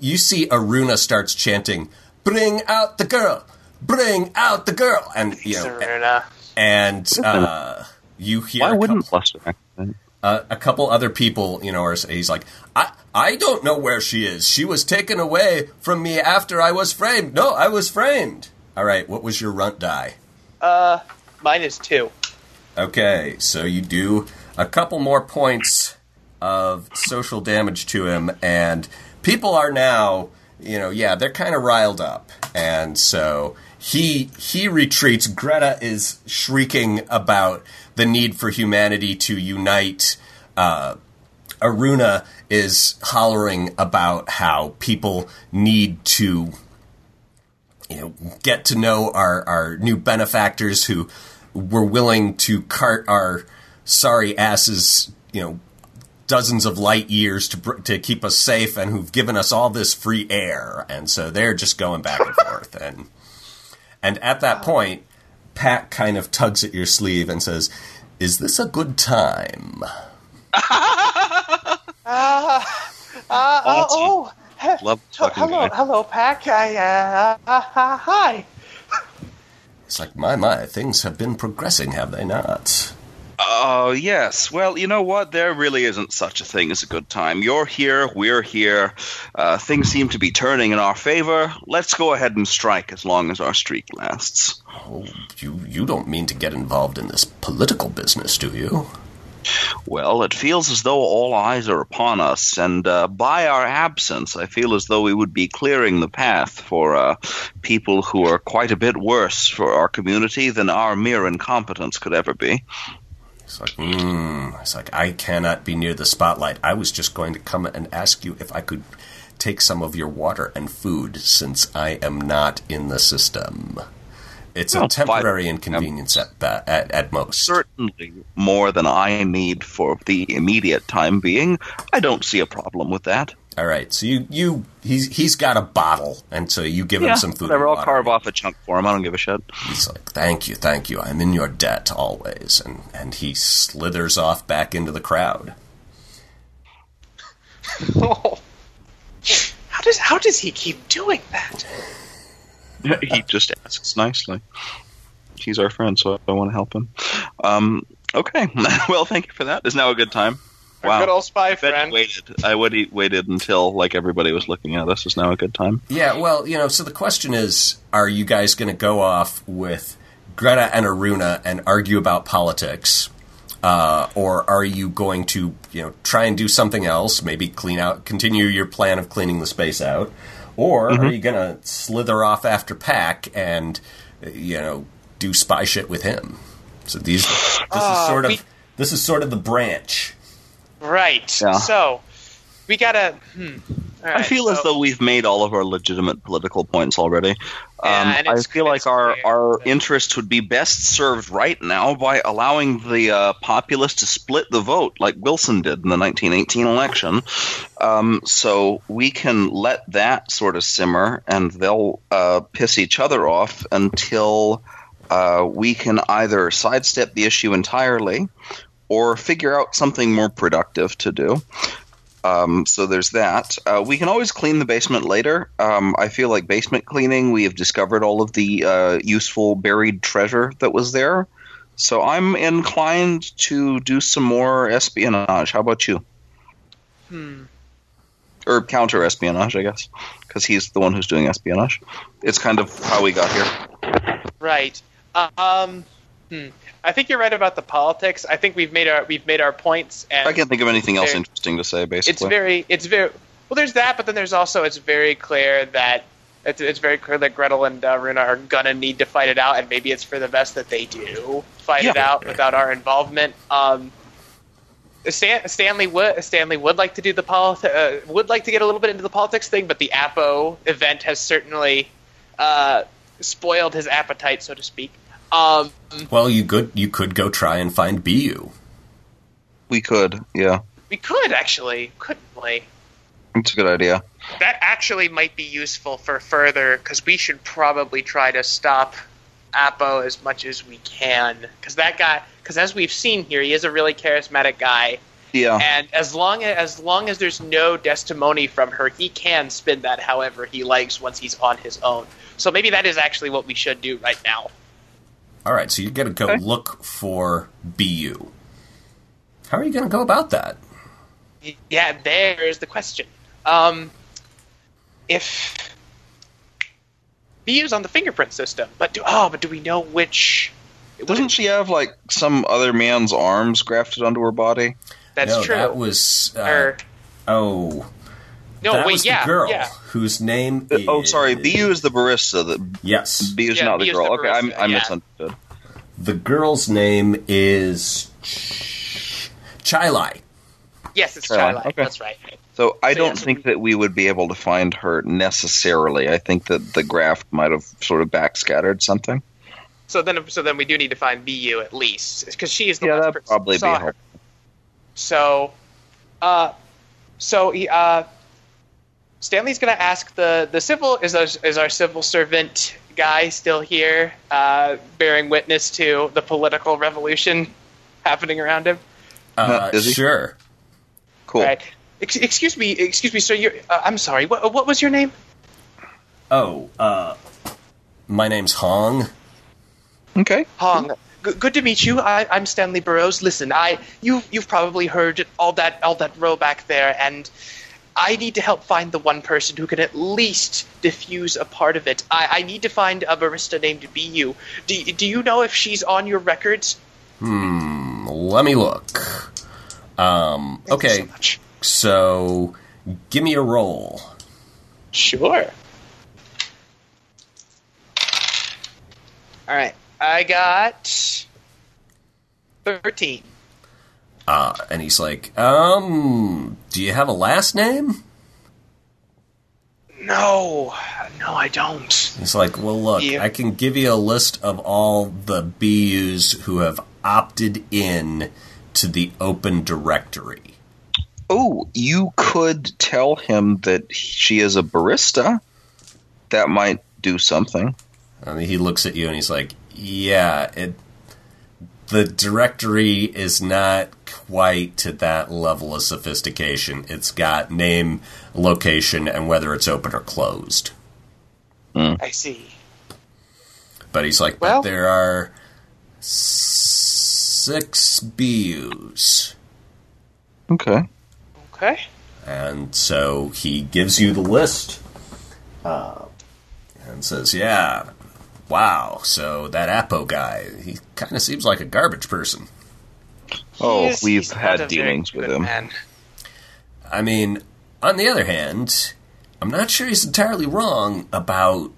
You see, Aruna starts chanting, "Bring out the girl! Bring out the girl!" And you know, Saruna. and uh, you hear Why a wouldn't couple- Bluster uh, a couple other people, you know, are, he's like, I, I don't know where she is. She was taken away from me after I was framed. No, I was framed. All right, what was your runt die? Uh, mine is two. Okay, so you do a couple more points of social damage to him, and people are now, you know, yeah, they're kind of riled up, and so he he retreats. Greta is shrieking about the need for humanity to unite. Uh, Aruna is hollering about how people need to you know, get to know our, our new benefactors who were willing to cart our sorry asses, you know, dozens of light years to to keep us safe, and who've given us all this free air, and so they're just going back and *laughs* forth, and and at that point, Pat kind of tugs at your sleeve and says, "Is this a good time?" *laughs* Uh, oh, oh, Love oh, hello, guy. hello, Pack. I, uh, uh, uh, hi. *laughs* It's like, my my, things have been progressing, have they not? Oh, yes. Well, you know what? There really isn't such a thing as a good time. You're here, we're here. Uh, things seem to be turning in our favor. Let's go ahead and strike as long as our streak lasts. Oh, you you don't mean to get involved in this political business, do you? Well, it feels as though all eyes are upon us, and uh, by our absence, I feel as though we would be clearing the path for uh, people who are quite a bit worse for our community than our mere incompetence could ever be. It's like, mm. It's like I cannot be near the spotlight. I was just going to come and ask you if I could take some of your water and food, since I am not in the system. It's a temporary inconvenience at, at at most. Certainly more than I need for the immediate time being. I don't see a problem with that. All right, so you you he's he's got a bottle, and so you give him some food. whatever. I'll carve off a chunk for him. I don't give a shit. He's like, "Thank you, thank you. I'm in your debt always," and and he slithers off back into the crowd. Oh. *laughs* How does how does he keep doing that? *laughs* he just asks nicely. He's our friend, so I want to help him. Um, okay. *laughs* well, thank you for that. Is now a good time? Our good old spy I bet you friend. waited. I would eat, waited until like everybody was looking at us. Is now a good time? Yeah, well, you know, so the question is are you guys going to go off with Greta and Aruna and argue about politics? Uh, or are you going to, you know, try and do something else? Maybe clean out, continue your plan of cleaning the space out, or are you going to slither off after Pack and, uh, you know, do spy shit with him? So these, this is Ah, sort of, we- this is sort of the branch. Right. Yeah. So we gotta. Hmm. All I right, feel as though we've made all of our legitimate political points already. Yeah, um, I feel like our, clear our that- interests would be best served right now by allowing the uh, populace to split the vote, like Wilson did in the 1918 election. Um, so we can let that sort of simmer, and they'll uh, piss each other off until uh, we can either sidestep the issue entirely or figure out something more productive to do. Um, so there's that. Uh, we can always clean the basement later. Um, I feel like basement cleaning, we have discovered all of the uh, useful buried treasure that was there. So I'm inclined to do some more espionage. How about you? Hmm. Or counter espionage, I guess, because he's the one who's doing espionage. It's kind of how we got here. Right. Um. Hmm. I think you're right about the politics. I think we've made our we've made our points, and I can't think of anything else interesting to say. Basically, it's very it's very well. There's that, but then there's also it's very clear that it's, it's very clear that Gretel and uh, Runa are gonna need to fight it out, and maybe it's for the best that they do fight it out without our involvement. Um, Stan, Stanley would Stanley would like to do the politi- uh, would like to get a little bit into the politics thing, but the Apo event has certainly uh, spoiled his appetite, so to speak. Um, Well, you could you could go try and find Bu. We could, yeah. we could actually, couldn't we? It's a good idea. That actually might be useful for further because we should probably try to stop Apo as much as we can because that guy. Because as we've seen here, he is a really charismatic guy, Yeah. and as long as as long as there's no testimony from her, he can spin that however he likes once he's on his own. So maybe that is actually what we should do right now. All right, so you're going to go Okay. look for Bu. How are you going to go about that? Yeah, there's the question. Um, if Bu's on the fingerprint system, but do oh, but do we know which? Doesn't she have like some other man's arms grafted onto her body? That's no, true. that was uh, or oh, no, that wait, was yeah, the girl yeah. whose name Uh, is Oh, sorry. Bu is the barista. The Yes, Bu is Yeah, not the girl. the okay, I, barista, I yeah. misunderstood. the girl's name is Ch- Chilai. Yes, it's Caroline, Twilight. okay. That's right. So I So, don't yeah, so think we- that we would be able to find her necessarily. I think that the graft might have sort of backscattered something. So then, so then we do need to find Bu at least because she is the Yeah, last that'd person probably who be saw her. So, uh, so he, uh, Stanley's going to ask the the civil is our, is our civil servant guy still here, uh, bearing witness to the political revolution happening around him. Uh, Is he? sure. Cool. Right. Ex- excuse me, excuse me, sir. You're, uh, I'm sorry. What what was your name? Oh, uh, my name's Hong. Okay. Hong. G- good to meet you. I, I'm Stanley Burroughs. Listen, I you you've probably heard all that all that row back there, and I need to help find the one person who can at least diffuse a part of it. I, I need to find a barista named Bu. Do do you know if she's on your records? Hmm, let me look. Um, Thank you okay, so much. so give me a roll. Sure. All right. I got thirteen. Uh, and he's like, um, do you have a last name? No, no, I don't. He's like, well, look, Yeah. I can give you a list of all the BUs who have opted in to the open directory. Oh, you could tell him that she is a barista. That might do something. I mean, he looks at you and he's like, yeah, it. The directory is not quite to that level of sophistication. It's got name, location, and whether it's open or closed. I see. But he's like, Well- but there are six BUs. Okay. Okay. And so he gives you the list uh, and says, yeah, wow, so that Apo guy, he kind of seems like a garbage person. Oh, He is- we've he's had dealings with him. man. I mean, on the other hand, I'm not sure he's entirely wrong about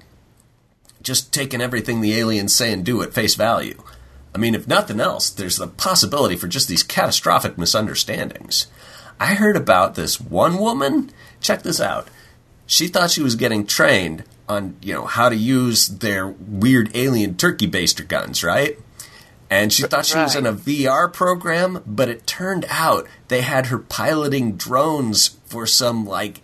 just taking everything the aliens say and do at face value. I mean, if nothing else, there's the possibility for just these catastrophic misunderstandings. I heard about this one woman. Check this out. She thought she was getting trained on, you know, how to use their weird alien turkey baster guns, right? And she thought she was in a VR program, but it turned out they had her piloting drones for some like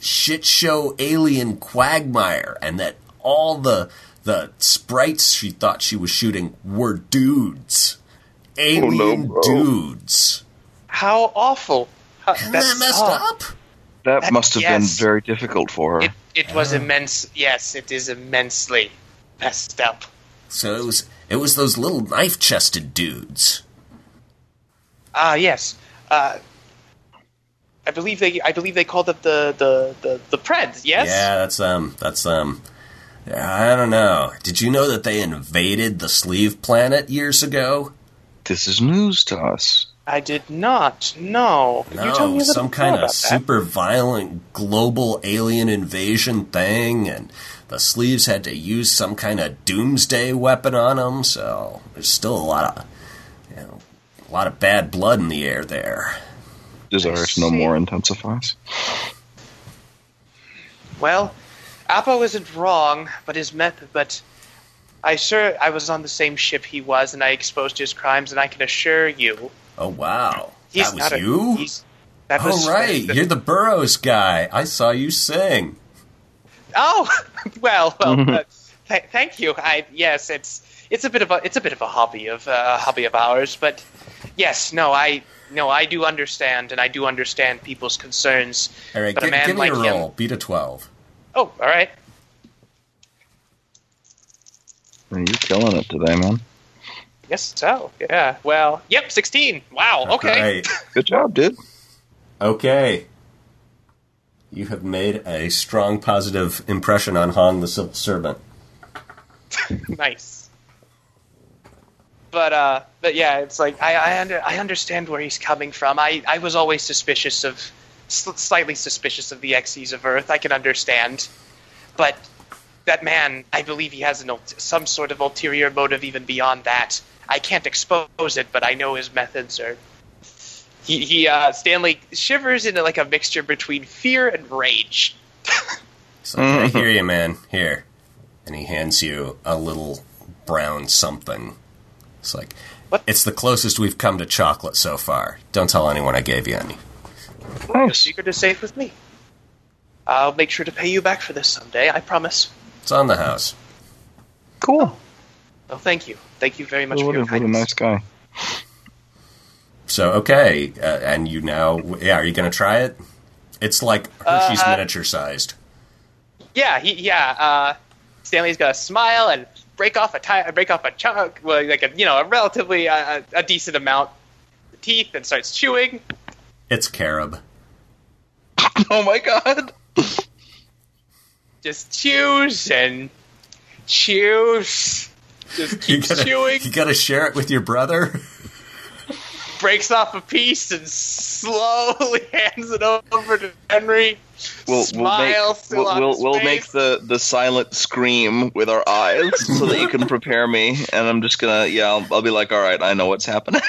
shit show alien quagmire, and that all the the sprites she thought she was shooting were dudes, oh, alien bro. dudes. How awful. How, Isn't that messed oh, up? That That- must have yes. been very difficult for her. It, it was immense. Yes, it is immensely messed up. So it was it was those little knife chested dudes. Ah, yes. Uh, I believe they. I believe they called it the the the, the Preds. Yes. Yeah, that's um that's um I don't know. Did you know that they invaded the Sleeve planet years ago? this is news to us. I did not. No. Could you tell me No, some kind of about that? super violent global alien invasion thing, and the Sleeves had to use some kind of doomsday weapon on them. So there's still a lot of, you know, a lot of bad blood in the air there. Desires no more intensifies. Well, Apo isn't wrong, but his method. But I sure I was on the same ship he was, and I exposed his crimes, and I can assure you, Oh wow, he's that was not a- you. he's- that was oh right, that- you're the Burroughs guy. I saw you sing. Oh, *laughs* well, well. *laughs* uh, th- thank you. I yes, it's it's a bit of a it's a bit of a hobby of uh, hobby of ours, but yes, no, I no, I do understand, and I do understand people's concerns. All right, But a man give me like a him- roll. Beat a twelve. Oh, all right. You're killing it today, man. Yes, so yeah. Well, yep, sixteen. Wow. Okay. Right. *laughs* Good job, dude. Okay. You have made a strong positive impression on Han the Civil Servant. *laughs* nice. But uh, but yeah, it's like I I, under, I understand where he's coming from. I, I was always suspicious of, sl- slightly suspicious of the exes of Earth. I can understand, but that man, I believe he has an ult- some sort of ulterior motive even beyond that. I can't expose it, but I know his methods are. He he uh, Stanley shivers into like a mixture between fear and rage. It's like, I hear *laughs* you, man. Here. And he hands you a little brown something. It's like, What? it's the closest we've come to chocolate so far. Don't tell anyone I gave you any. The Nice. secret is safe with me. I'll make sure to pay you back for this someday. I promise. It's on the house. Cool. Oh, thank you. Thank you very much What for a, your what a nice guy. So, okay. Uh, and you now, yeah, are you going to try it? It's like Hershey's Uh, miniature sized. Yeah, he, yeah. Uh, Stanley's gonna smile and break off a ti- break off a chunk, well, like a you know a relatively uh, a decent amount of teeth, and starts chewing. It's carob. *laughs* Oh my god. Just chews and chews. Just You keeps gotta, chewing. you gotta share it with your brother? breaks off a piece and slowly *laughs* hands it over to Henry. We'll, Smile we'll still make, on we'll, we'll make the, the silent scream with our eyes so that you can *laughs* prepare me. And I'm just gonna, yeah, I'll, I'll be like, all right, I know what's happening.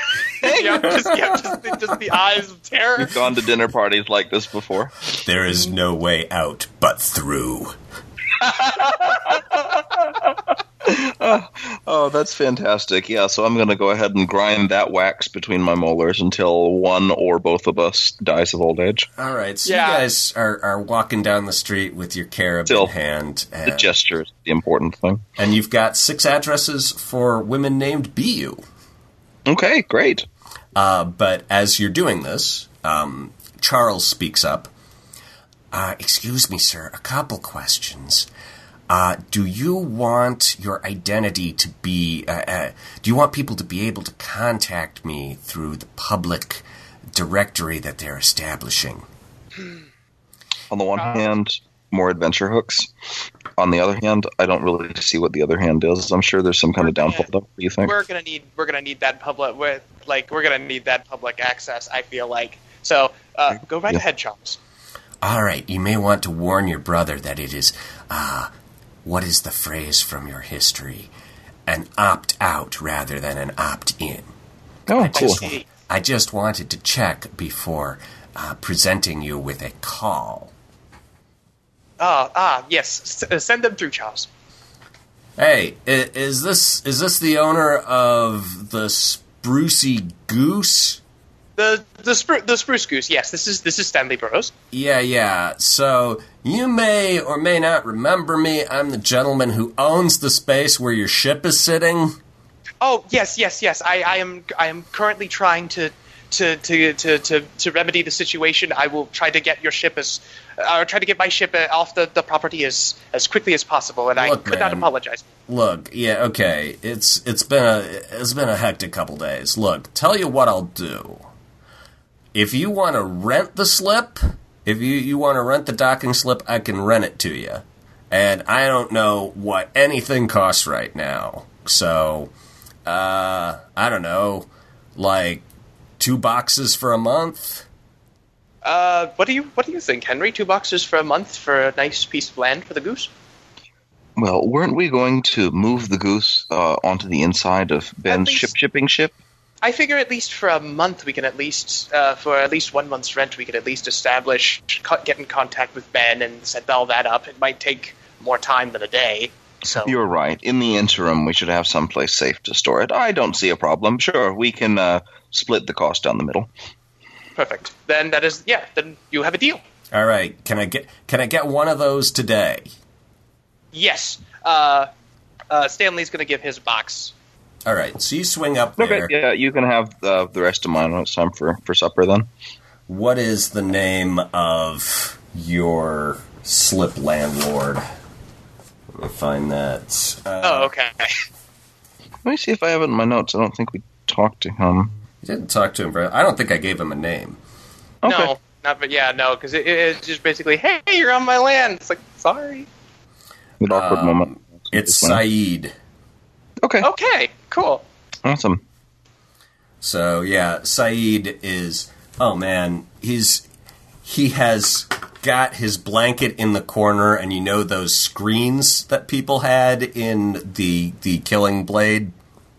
yeah, just, yeah, just, *laughs* the- just the eyes of terror. We've gone to dinner parties like this before. There is no way out but through. Oh, that's fantastic. Yeah, so I'm going to go ahead and grind that wax between my molars until one or both of us dies of old age. All right, so Yeah. you guys are, are walking down the street with your carob Still, in hand, The gesture is the important thing. and you've got six addresses for women named BU. Okay, great. Uh, but as you're doing this, um, Charles speaks up. Uh, excuse me, sir, a couple questions. Uh, do you want your identity to be? Uh, uh, do you want people to be able to contact me through the public directory that they're establishing? On the one hand, more adventure hooks. On the other hand, I don't really see what the other hand is. I'm sure there's some kind of downfall. Though. What do you think? We're gonna need we're gonna need that public we're, like we're gonna need that public access. I feel like so. Uh, go right Yeah. ahead, Charles. All right, you may want to warn your brother that it is, uh, what is the phrase from your history? An opt out rather than an opt in. Oh, I cool. just, I just wanted to check before uh, presenting you with a call. Ah, ah, yes. S- uh, send them through, Charles. Hey, is this is this the owner of the Sprucey Goose? The the spru- the spruce goose. Yes, this is this is Stanley Burroughs. Yeah, yeah. So you may or may not remember me. I'm the gentleman who owns the space where your ship is sitting. Oh yes, yes, yes. I, I am I am currently trying to to, to, to, to, to remedy the situation. I will try to get your ship as uh, try to get my ship uh, off the, the property as as quickly as possible. And I Look, could not apologize. Look, yeah, okay. It's it's been a it's been a hectic couple days. Look, tell you what I'll do. If you want to rent the slip, if you you want to rent the docking slip, I can rent it to you. And I don't know what anything costs right now. So, uh, I don't know, like two boxes for a month. Uh, what do you what do you think, Henry? Two boxes for a month for a nice piece of land for the goose. Well, weren't we going to move the goose uh, onto the inside of Ben's least- ship shipping ship? I figure at least for a month we can at least, uh, for at least one month's rent, we could at least establish, get in contact with Ben and set all that up. It might take more time than a day. So You're right. In the interim, we should have someplace safe to store it. I don't see a problem. Sure, we can uh, split the cost down the middle. perfect. Then that is yeah. Then you have a deal. All right. Can I get can I get one of those today? Yes. Uh, uh, Stanley's going to give his box. All right. So you swing up there. Okay, yeah, you can have uh, the rest of mine when it's time for, for supper then. What is the name of your slip landlord? Let me find that. Uh, Oh, okay. Let me see if I have it in my notes. I don't think we talked to him. You didn't talk to him. For, I don't think I gave him a name. Okay. No, not but yeah, no, because it, it's just basically, hey, you're on my land. It's like, sorry. An awkward Um, moment. It's This. Saeed. Okay, Okay, cool. awesome. So yeah, Saeed is. Oh man, he's he has got his blanket in the corner, and you know those screens that people had in the the Killing Blade.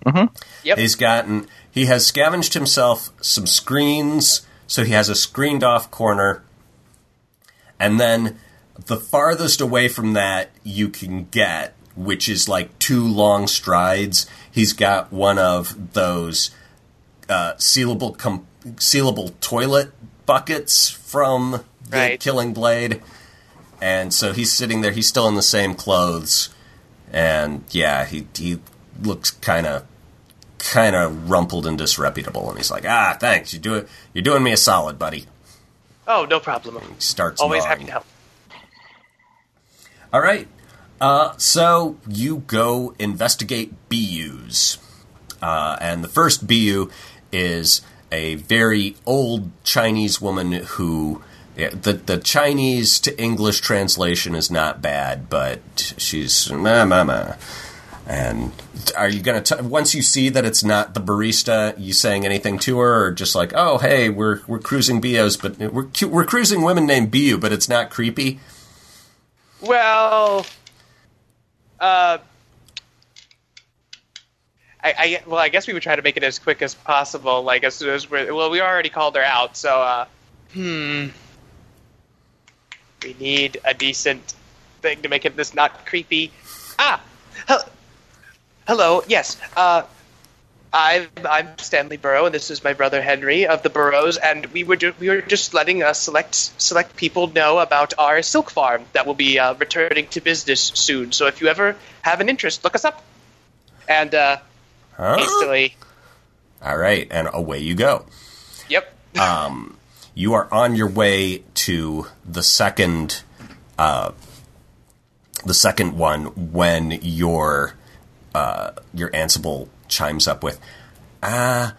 Mm-hmm. Yep. He's gotten he has scavenged himself some screens, so he has a screened off corner, and then the farthest away from that you can get, which is like two long strides. He's got one of those uh, sealable com- sealable toilet buckets from the Right. Killing Blade, and so he's sitting there. He's still in the same clothes, and yeah, he he looks kind of kind of rumpled and disreputable. And he's like, "Ah, thanks. You do it. You're doing me a solid, buddy." Oh, no problem. He starts Always happy to help. All right. Uh, so you go investigate BUs. Uh, and the first BU is a very old Chinese woman who. Yeah, the the Chinese to English translation is not bad, but she's ma ma. And are you gonna t- once you see that it's not the barista, you saying anything to her, or just like, oh hey, we're we're cruising BUs, but we're we're cruising women named BU, but it's not creepy. Well, uh, I, I well, I guess we would try to make it as quick as possible. Like as soon as we're well, we already called her out, so uh, hmm, we need a decent thing to make it this not creepy. Ah, hel- hello, yes. Uh, I'm I'm Stanley Burrow, and this is my brother Henry of the Burroughs, and we were ju- we were just letting uh, select select people know about our silk farm that will be uh, returning to business soon. So if you ever have an interest, look us up. And uh, Huh? hastily, All right, and away you go. yep. *laughs* um, You are on your way to the second, uh, the second one when your uh, your Ansible chimes up with, "Uh,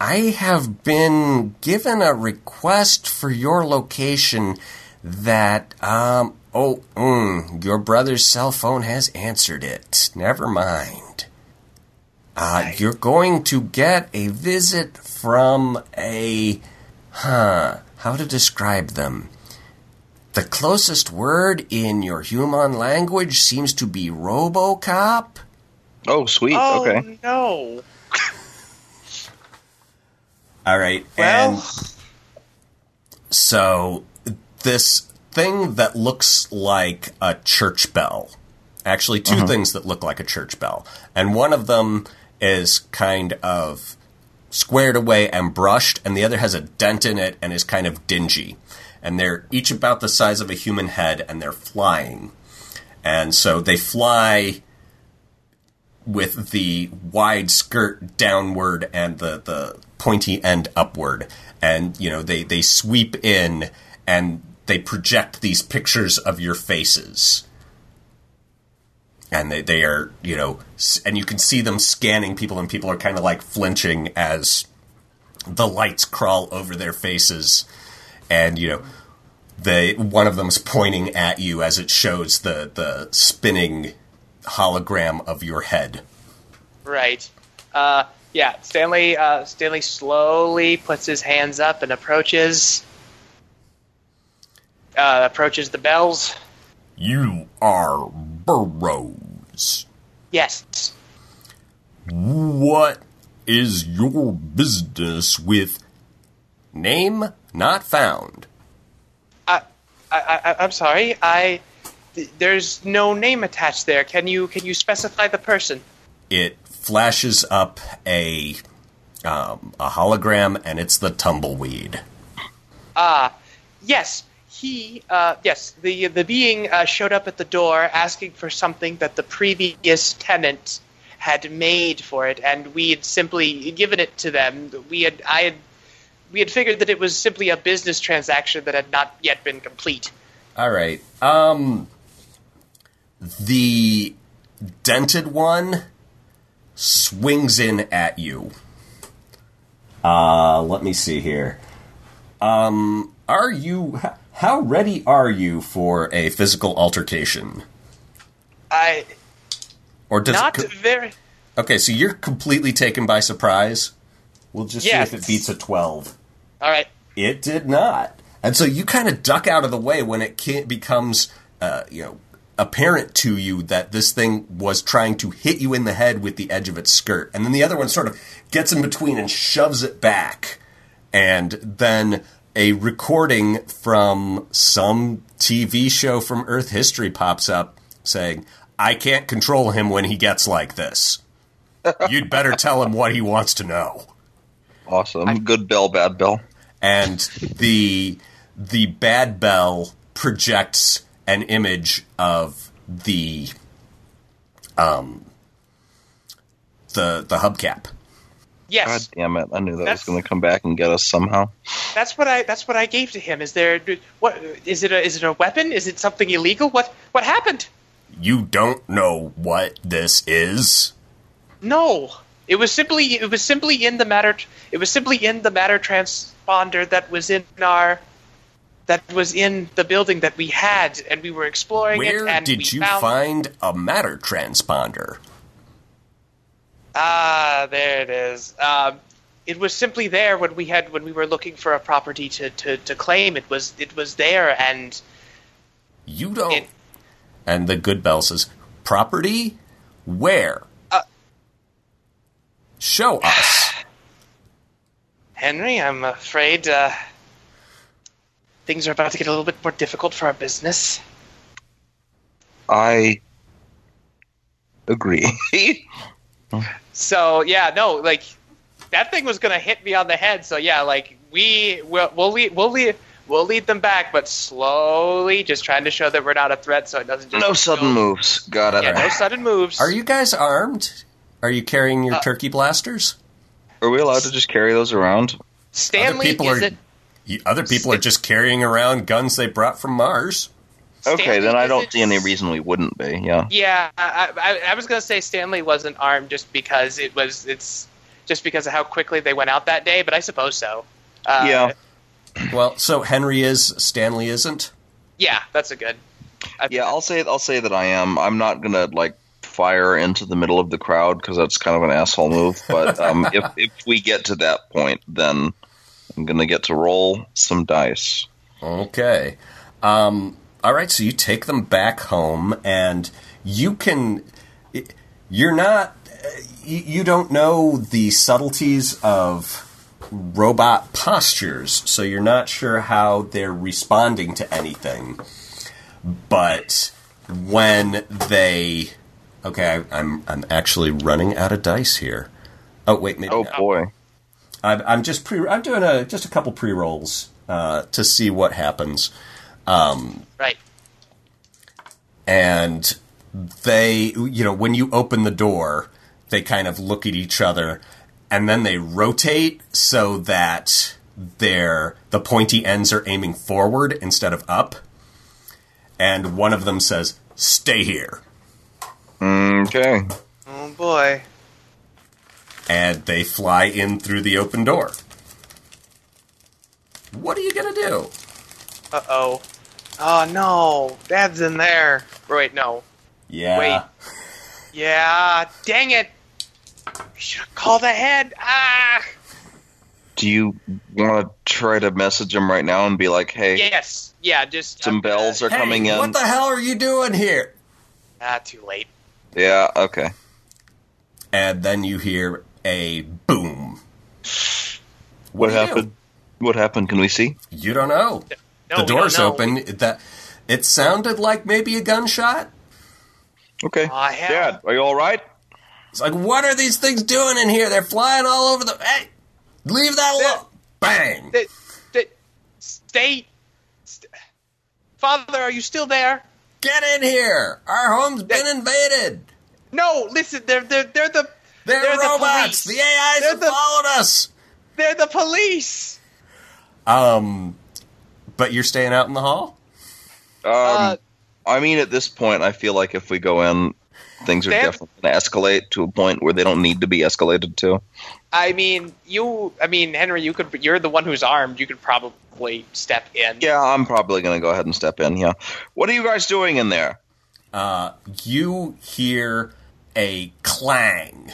I have been given a request for your location that um oh mm, your brother's cell phone has answered it. Never mind." Uh, you're going to get a visit from a Huh. How to describe them? The closest word in your human language seems to be Robocop. Oh, sweet. Oh okay. no. *laughs* All right. Well, And so this thing that looks like a church bell. Actually, 2 mm-hmm. things that look like a church bell. And one of them is kind of squared away and brushed, and the other has a dent in it and is kind of dingy. And they're each about the size of a human head, and they're flying. And so they fly with the wide skirt downward and the, the pointy end upward. And, you know, they, they sweep in and they project these pictures of your faces. And they, they are, you know, and you can see them scanning people, and people are kind of like flinching as the lights crawl over their faces. And, you know, they, one of them's pointing at you as it shows the, the spinning hologram of your head. Right. Uh, yeah. Stanley. Uh, Stanley slowly puts his hands up and approaches. Uh, approaches the bells. You are Burroughs. Yes. What is your business with name not found? I, I, I, I'm sorry. I, there's no name attached there. Can you can you specify the person? It flashes up a um, a hologram, and it's the tumbleweed. Ah, yes, he. Uh, yes, the the being uh, showed up at the door asking for something that the previous tenant had made for it, and we had simply given it to them. We had I had we had figured that it was simply a business transaction that had not yet been complete. All right. Um, the dented one swings in at you. Uh, let me see here. Um, are you how ready are you for a physical altercation? I Or does not it co- very. Okay, so you're completely taken by surprise. We'll just Yes. see if it beats a 12. All right. It did not. And so you kind of duck out of the way when it becomes, uh, you know, apparent to you that this thing was trying to hit you in the head with the edge of its skirt. And then the other one sort of gets in between and shoves it back. And then a recording from some TV show from Earth history pops up saying, I can't control him when he gets like this. *laughs* You'd better tell him what he wants to know Awesome. Good bell, bad bell. and the the bad bell projects an image of the um the the hubcap. Yes. God damn it! I knew that was going to come back and get us somehow. that's what I that's what I gave to him. Is there what is it? A, is it a weapon? Is it something illegal? What what happened? You don't know what this is. No, it was simply it was simply in the matter it was simply in the matter transponder that was in our that was in the building that we had and we were exploring Where it did you find a matter transponder? ah there it is um, it was simply there when we had when we were looking for a property to, to, to claim it was it was there and You don't. It- and the good bell says, "Property? Where? Uh, Show us." *sighs* Henry I'm afraid uh, things are about to get a little bit more difficult for our business I agree. *laughs* So yeah, no, like that thing was gonna hit me on the head. So yeah, like we will we'll lead we'll lead we'll lead them back, but slowly, just trying to show that we're not a threat, so it doesn't just no sudden go- moves. Got it. Yeah, no sudden moves. Are you guys armed? Are you carrying your Uh, turkey blasters? Are we allowed to just carry those around? Stanley? Other people is are it? Y- other people are just carrying around guns they brought from Mars. Okay, Stanley, then I don't see any reason we wouldn't be. Yeah. Yeah, I, I, I was gonna say Stanley wasn't armed just because it was it's just because of how quickly they went out that day, but I suppose so. Uh, Yeah. Well, so Henry is, Stanley isn't. yeah, that's a good. I- Yeah, I'll say I'll say that I am. I'm not gonna like fire into the middle of the crowd because that's kind of an asshole move. But um, if *laughs* if we get to that point, then I'm gonna get to roll some dice. Okay. Um, all right, so you take them back home, and you can. You're not. You don't know the subtleties of robot postures, so you're not sure how they're responding to anything. But when they. Okay, I- I'm I'm actually running out of dice here. Oh wait, maybe Oh boy. I'm, I'm just pre. I'm doing a just a couple pre rolls uh, to see what happens, right. and they, you know, when you open the door, they kind of look at each other, and then they rotate so that their the pointy ends are aiming forward instead of up, and one of them says, "Stay here," Okay. Oh boy. And they fly in through the open door. What are you gonna do? Uh oh. Oh no, Dad's in there. Wait, no. Yeah. Wait. Yeah, dang it. We should have called ahead. Ah. Do you want to try to message him right now and be like, "Hey, Yes. Yeah. Just some I'm bells are Hey, coming in"? What the hell are you doing here? Ah, too late. yeah. Okay. And then you hear a boom. What do you do? happened? What happened? Can we see? You don't know. No, the door's know. open. That It sounded like maybe a gunshot. Okay. Aw, hell. Dad, are you all right? It's like, what are these things doing in here? They're flying all over the. Hey, leave that alone! Bang! Th- th- stay. St- Father, are you still there? Get in here! Our home's been invaded. No, listen. They're they're they're the They're, They're the robots. police. The, AIs They're have the- followed us. they're the police. Um, but you're staying out in the hall. Um, Uh, I mean, at this point, I feel like if we go in, things are definitely going to escalate to a point where they don't need to be escalated to. I mean, you. I mean, Henry, you could. You're the one who's armed. You could probably step in. Yeah, I'm probably going to go ahead and step in. Yeah. What are you guys doing in there? Uh, you hear a clang,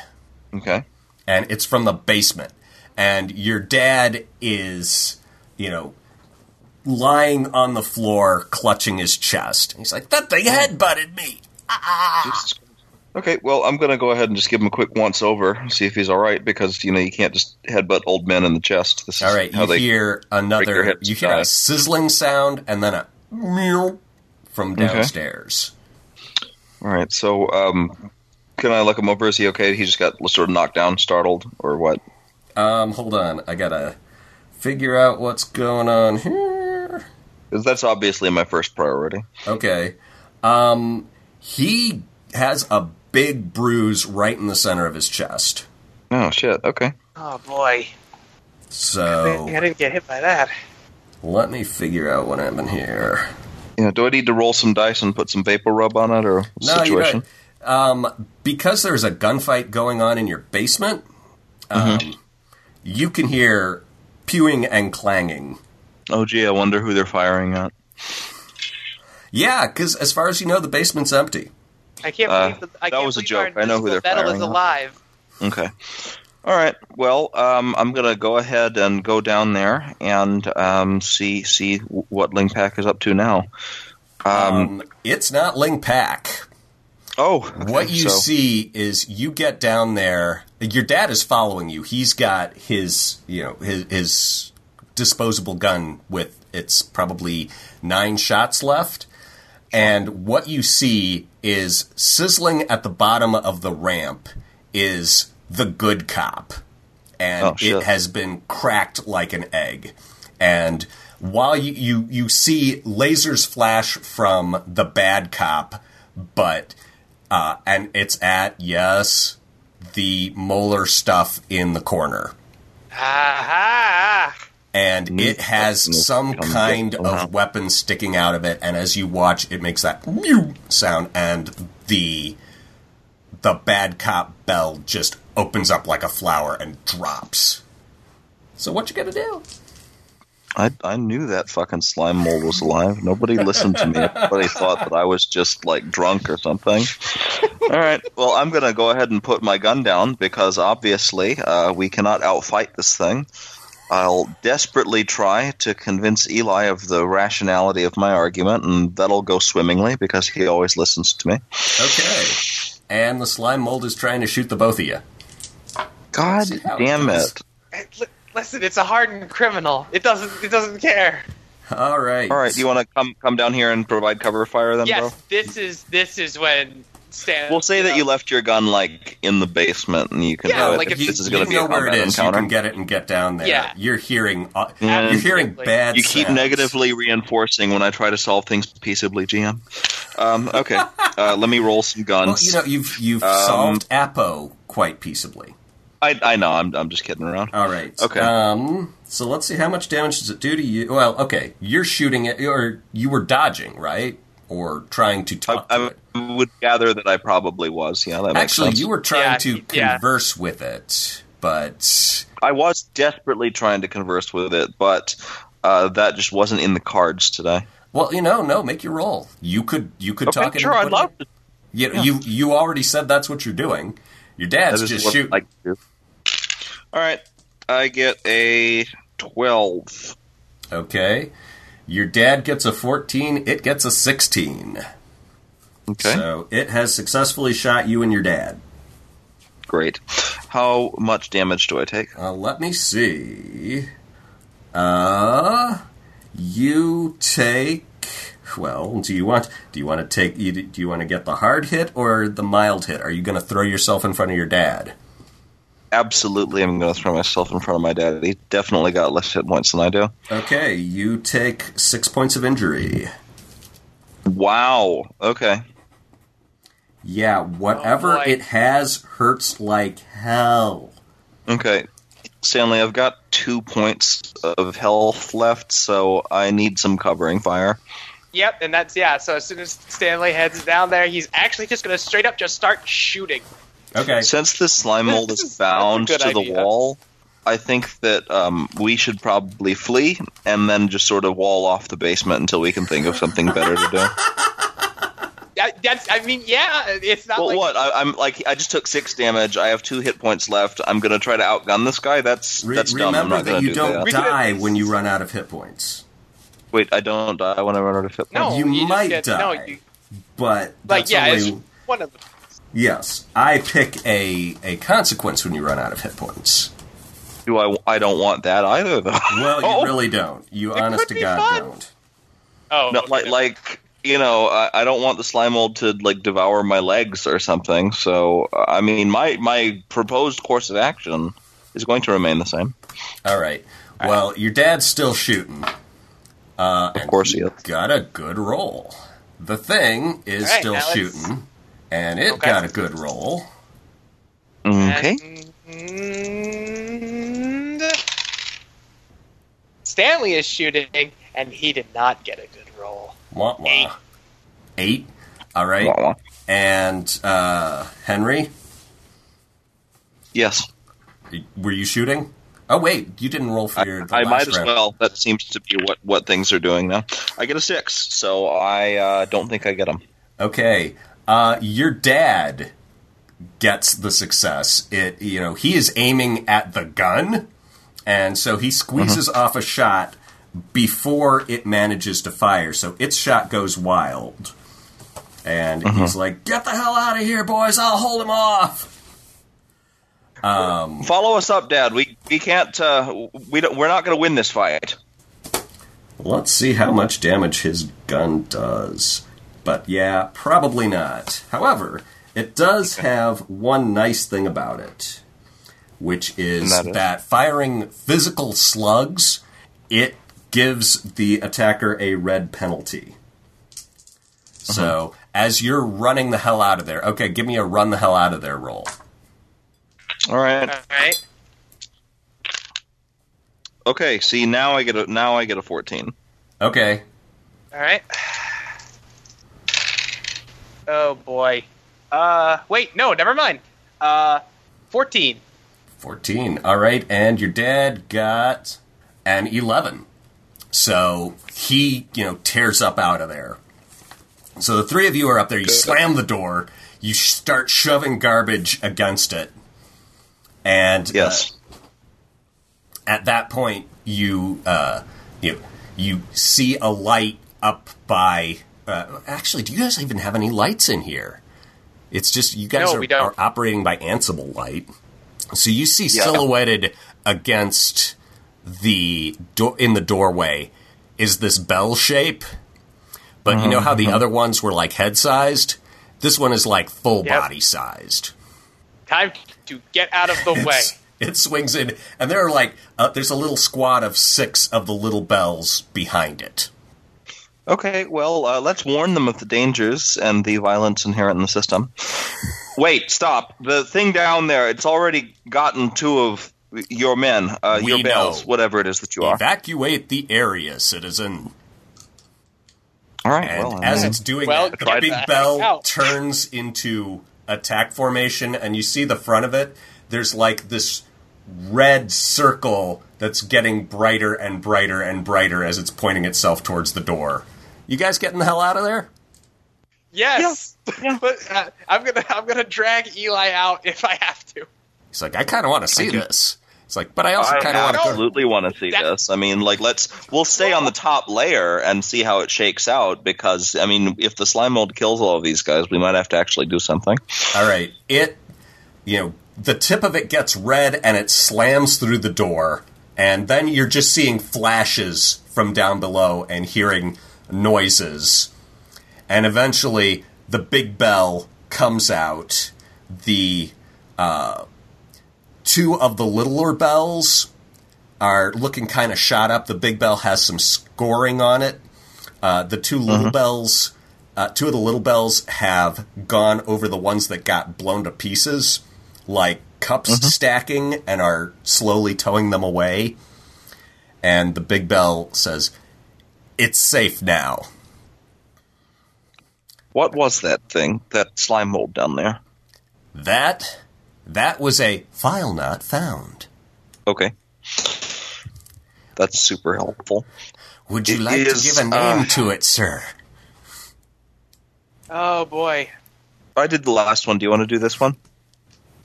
Okay. and it's from the basement. And your dad is, you know, lying on the floor, clutching his chest. He's like, "That thing headbutted me." Christ. Okay, well, I'm going to go ahead and just give him a quick once over, see if he's all right, because you know you can't just headbutt old men in the chest. This is All right, you hear another. You hear die. a sizzling sound, and then a meow from Okay. downstairs. All right, so um, can I look him over? Is he okay? He just got sort of knocked down, startled, or what? Um, hold on, I gotta figure out what's going on here. Because that's obviously my first priority. Okay. Um, he has a big bruise right in the center of his chest. Oh shit. Okay. Oh boy, So I didn't get hit by that. let me figure out what happened here. Yeah. Do I need to roll some dice and put some vapor rub on it, or No, situation? don't. Um, because there's a gunfight going on in your basement, um, you can hear pewing and clanging. Oh gee, I wonder who they're firing at. Yeah, because as far as you know, the basement's empty. I can't Uh, believe that. I that can't was a joke. I know who they're metal is firing at. alive. Okay. All right. Well, um, I'm gonna go ahead and go down there and um, see see what Ling Pack is up to now. Um, Um, it's not Ling Pack. Oh, okay, What you so- see is you get down there. Your dad is following you. He's got his, you know, his, his disposable gun with it's probably nine shots left. And what you see is sizzling at the bottom of the ramp is the good cop. And Oh, it has been cracked like an egg. And while you, you, you see lasers flash from the bad cop, but uh, and it's at yes the molar stuff in the corner. Aha! and it has some kind of weapon sticking out of it and as you watch it makes that mew sound and the the bad cop bell just opens up like a flower and drops. So what you gonna do I, I knew that fucking slime mold was alive. Nobody listened to me. Everybody thought that I was just like drunk or something. All right. Well, I'm going to go ahead and put my gun down because obviously uh, we cannot outfight this thing. I'll desperately try to convince Eli of the rationality of my argument, and that'll go swimmingly because he always listens to me. okay and the slime mold is trying to shoot the both of you God See how it damn goes. it. Hey, li- Listen, it's a hardened criminal. It doesn't. It doesn't care. all right All right. Do you want to come come down here and provide cover fire then, yes, bro? this is this is when Stan. We'll say that you left your gun like in the basement, and you can Yeah, like if if you, this is going to be a where it combat encounter. You can get it and get down there. Yeah. You're hearing. Uh, Yeah. You're hearing bad. You keep sounds. negatively reinforcing when I try to solve things peaceably, GM. Um, okay, uh, let me roll some Well, guns. you know, you've you've Um, solved Apo quite peaceably. I, I know, I'm, I'm just kidding around. All right. Okay. Um. So let's see how much damage does it do to you. Well, okay, you're shooting it, or you were dodging, right, or trying to I, talk to I it. would gather that I probably was. Yeah, that makes Actually, sense. you were trying Yeah, to yeah. converse with it, but I was desperately trying to converse with it, but uh, that just wasn't in the cards today. well, you know, no, make your roll. You could you could Okay, talk. it sure, into I'd love to. You, yeah. you you already said that's what you're doing. Your dad's That is just what shooting. All right, I get a twelve. Okay. Your dad gets a 14, it gets a 16. Okay, So it has successfully shot you and your dad. great. How much damage do I take? Uh, let me see. Uh, you take. well, do you want do you want to take do you want to get the hard hit or the mild hit? Are you going to throw yourself in front of your dad? Absolutely, I'm going to throw myself in front of my dad. He definitely got less hit points than I do. Okay, you take six points of injury. Wow. Okay. Yeah, whatever oh, boy. it has hurts like hell. Okay. Stanley, I've got two points of health left, so I need some covering fire. Yep, and that's yeah. So as soon as Stanley heads down there, he's actually just gonna straight up just start shooting. Okay. Since this slime mold is is- *laughs* that's a bound good to the idea. wall, I think that um, we should probably flee and then just sort of wall off the basement until we can think of something better to do. *laughs* I, that's, I mean, yeah, it's not well, like what? I, I'm like, I just took six damage. I have two hit points left. I'm gonna try to outgun this guy. That's Re- that's dumb. I'm remember not that gonna you do don't that. We could at die when you run out of hit points. Wait, I don't die when I run out of hit points. no, you just might get, die. No, you, But like that's yeah, only, it's one of the. Yes, I pick a a consequence when you run out of hit points. Do I? I don't want that either, though. Well, you Oh. *laughs* really don't. You It honest to God fun. don't. Oh, No, okay, like, like you know, I, I don't want the slime mold to like devour my legs or something. So, uh, I mean, my my proposed course of action is going to remain the same. All right. Well, your dad's still shooting. Uh, Of course he is. got a good roll. The thing is All right, still now let's- shooting, and it Okay. got a good roll. Okay. And Stanley is shooting, and he did not get a good roll. Wah, wah. Eight. Eight. All right. Wah, wah. And uh, Henry, Yes, were you shooting? Oh wait, you didn't roll for I, your. the I last might as round. well. That seems to be what what things are doing now. I get a six, so I uh, don't think I get them. Okay. Uh, your dad gets the success. It you know he is aiming at the gun, and so he squeezes off a shot before it manages to fire. So its shot goes wild, and he's like, "Get the hell out of here, boys! I'll hold him off." Um, Follow us up, Dad. We we can't. Uh, we don't, we're not going to win this fight. Let's see how much damage his gun does. But yeah, probably not. However, it does have one nice thing about it, which is And that is? that firing physical slugs, it gives the attacker a red penalty. Uh-huh. So, as you're running the hell out of there, okay, give me a run the hell out of there roll. All right. All right. Okay. See now I get a now I get a fourteen. Okay, All right. Oh boy. Uh, wait, no, never mind. Uh, fourteen. 14. All right, and your dad got an 11. So he, you know, tears up out of there. So the three of you are up there. You slam the door. You start shoving garbage against it. And uh, Yes. at that point, you uh, you you see a light up by. Uh, actually, do you guys even have any lights in here? It's just you guys No, are, are operating by Ansible light. So you see Yeah. silhouetted against the door in the doorway is this bell shape. But you know how Mm-hmm. the other ones were like head sized? This one is like full Yep. body sized. Time to get out of the way. It swings in, and there are like uh, there's a little squad of six of the little bells behind it. Okay, well, uh, let's warn them of the dangers and the violence inherent in the system. Wait, stop. The thing down there, it's already gotten two of your men, uh, your bells, whatever it is that you are. Evacuate the area, citizen. All right, And well, as it's doing Well, that, the big the heck bell out. turns into attack formation, and you see the front of it. There's like this red circle that's getting brighter and brighter and brighter as it's pointing itself towards the door. You guys getting the hell out of there? Yes, *laughs* but uh, I'm gonna I'm gonna drag Eli out if I have to. He's like, I kind of want to see this. It's like, but I also kind of want to absolutely want to see That- this. I mean, like, let's we'll stay on the top layer and see how it shakes out. Because I mean, if the slime mold kills all of these guys, we might have to actually do something. All right, it, you know, the tip of it gets red and it slams through the door, and then you're just seeing flashes from down below and hearing noises. And eventually, the big bell comes out. The uh, two of the littler bells are looking kind of shot up. The big bell has some scoring on it. Uh, the two little bells, uh, two of the little bells have gone over the ones that got blown to pieces, like cups stacking, and are slowly towing them away. And the big bell says, "It's safe now." What was that thing? That slime mold down there? That that was a file not found. Okay. That's super helpful. Would you It like is, to give a name uh, to it, sir? Oh boy. I did the last one. Do you want to do this one?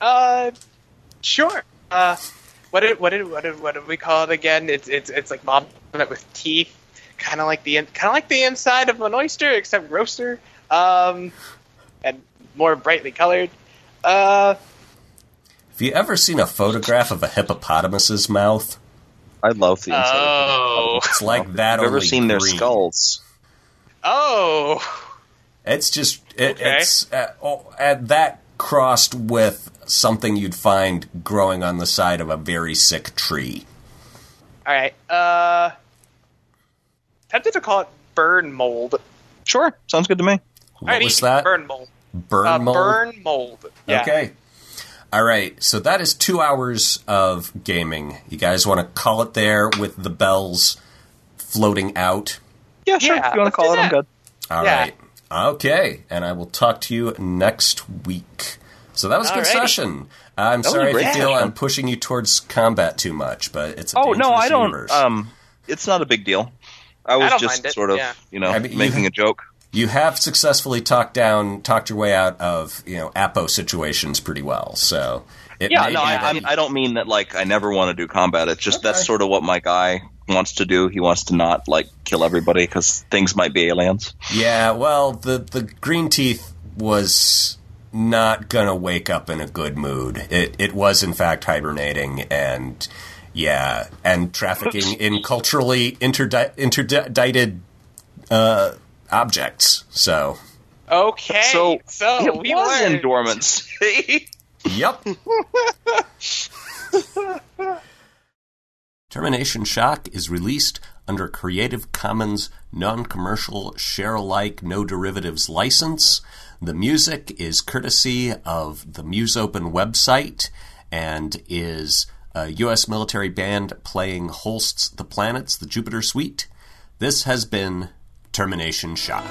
Uh, sure. Uh, what did what did what did what did we call it again? It's it's it's like mom with teeth, kind of like the kind of like the inside of an oyster, except grosser, um, and more brightly colored. Uh, Have you ever seen a photograph of a hippopotamus's mouth? I love the inside. oh, It's like that. I've ever only seen their skulls. oh, It's just it, Okay. it's uh, oh, that crossed with something you'd find growing on the side of a very sick tree. all right. Uh, tempted to call it burn mold. Sure, sounds good to me. What All right, was that? Burn mold. Burn uh, mold. Burn mold. Yeah. Okay. All right. So that is two hours of gaming. You guys want to call it there with the bells floating out? Yeah, sure. Yeah, if you want to call do it, I'm good. All Yeah. right. Okay. And I will talk to you next week. So that was a good Alrighty. session. I'm was a sorry if you feel. I'm pushing you towards combat too much, but it's a Oh no, dangerous I don't. universe. Um, it's not a big deal. I was don't just sort of, yeah. you know, I mean, you- making a joke. you have successfully talked down, talked your way out of you know apo situations pretty well. So it Yeah, no, I, I'm, I don't mean that like I never want to do combat. It's just that's sort of what my guy wants to do. He wants to not like kill everybody because things might be aliens. Yeah, well, the the green teeth was not gonna wake up in a good mood. It it was in fact hibernating and yeah, and trafficking in culturally interdi- interdicted uh, objects. So, Okay. So, So, it we was in learned- dormancy. *laughs* yep. Termination Shock is released under Creative Commons non-commercial share-alike no derivatives license. The music is courtesy of the Musopen website and is a U.S. military band playing Holst's The Planets, the Jupiter Suite. This has been Termination Shock.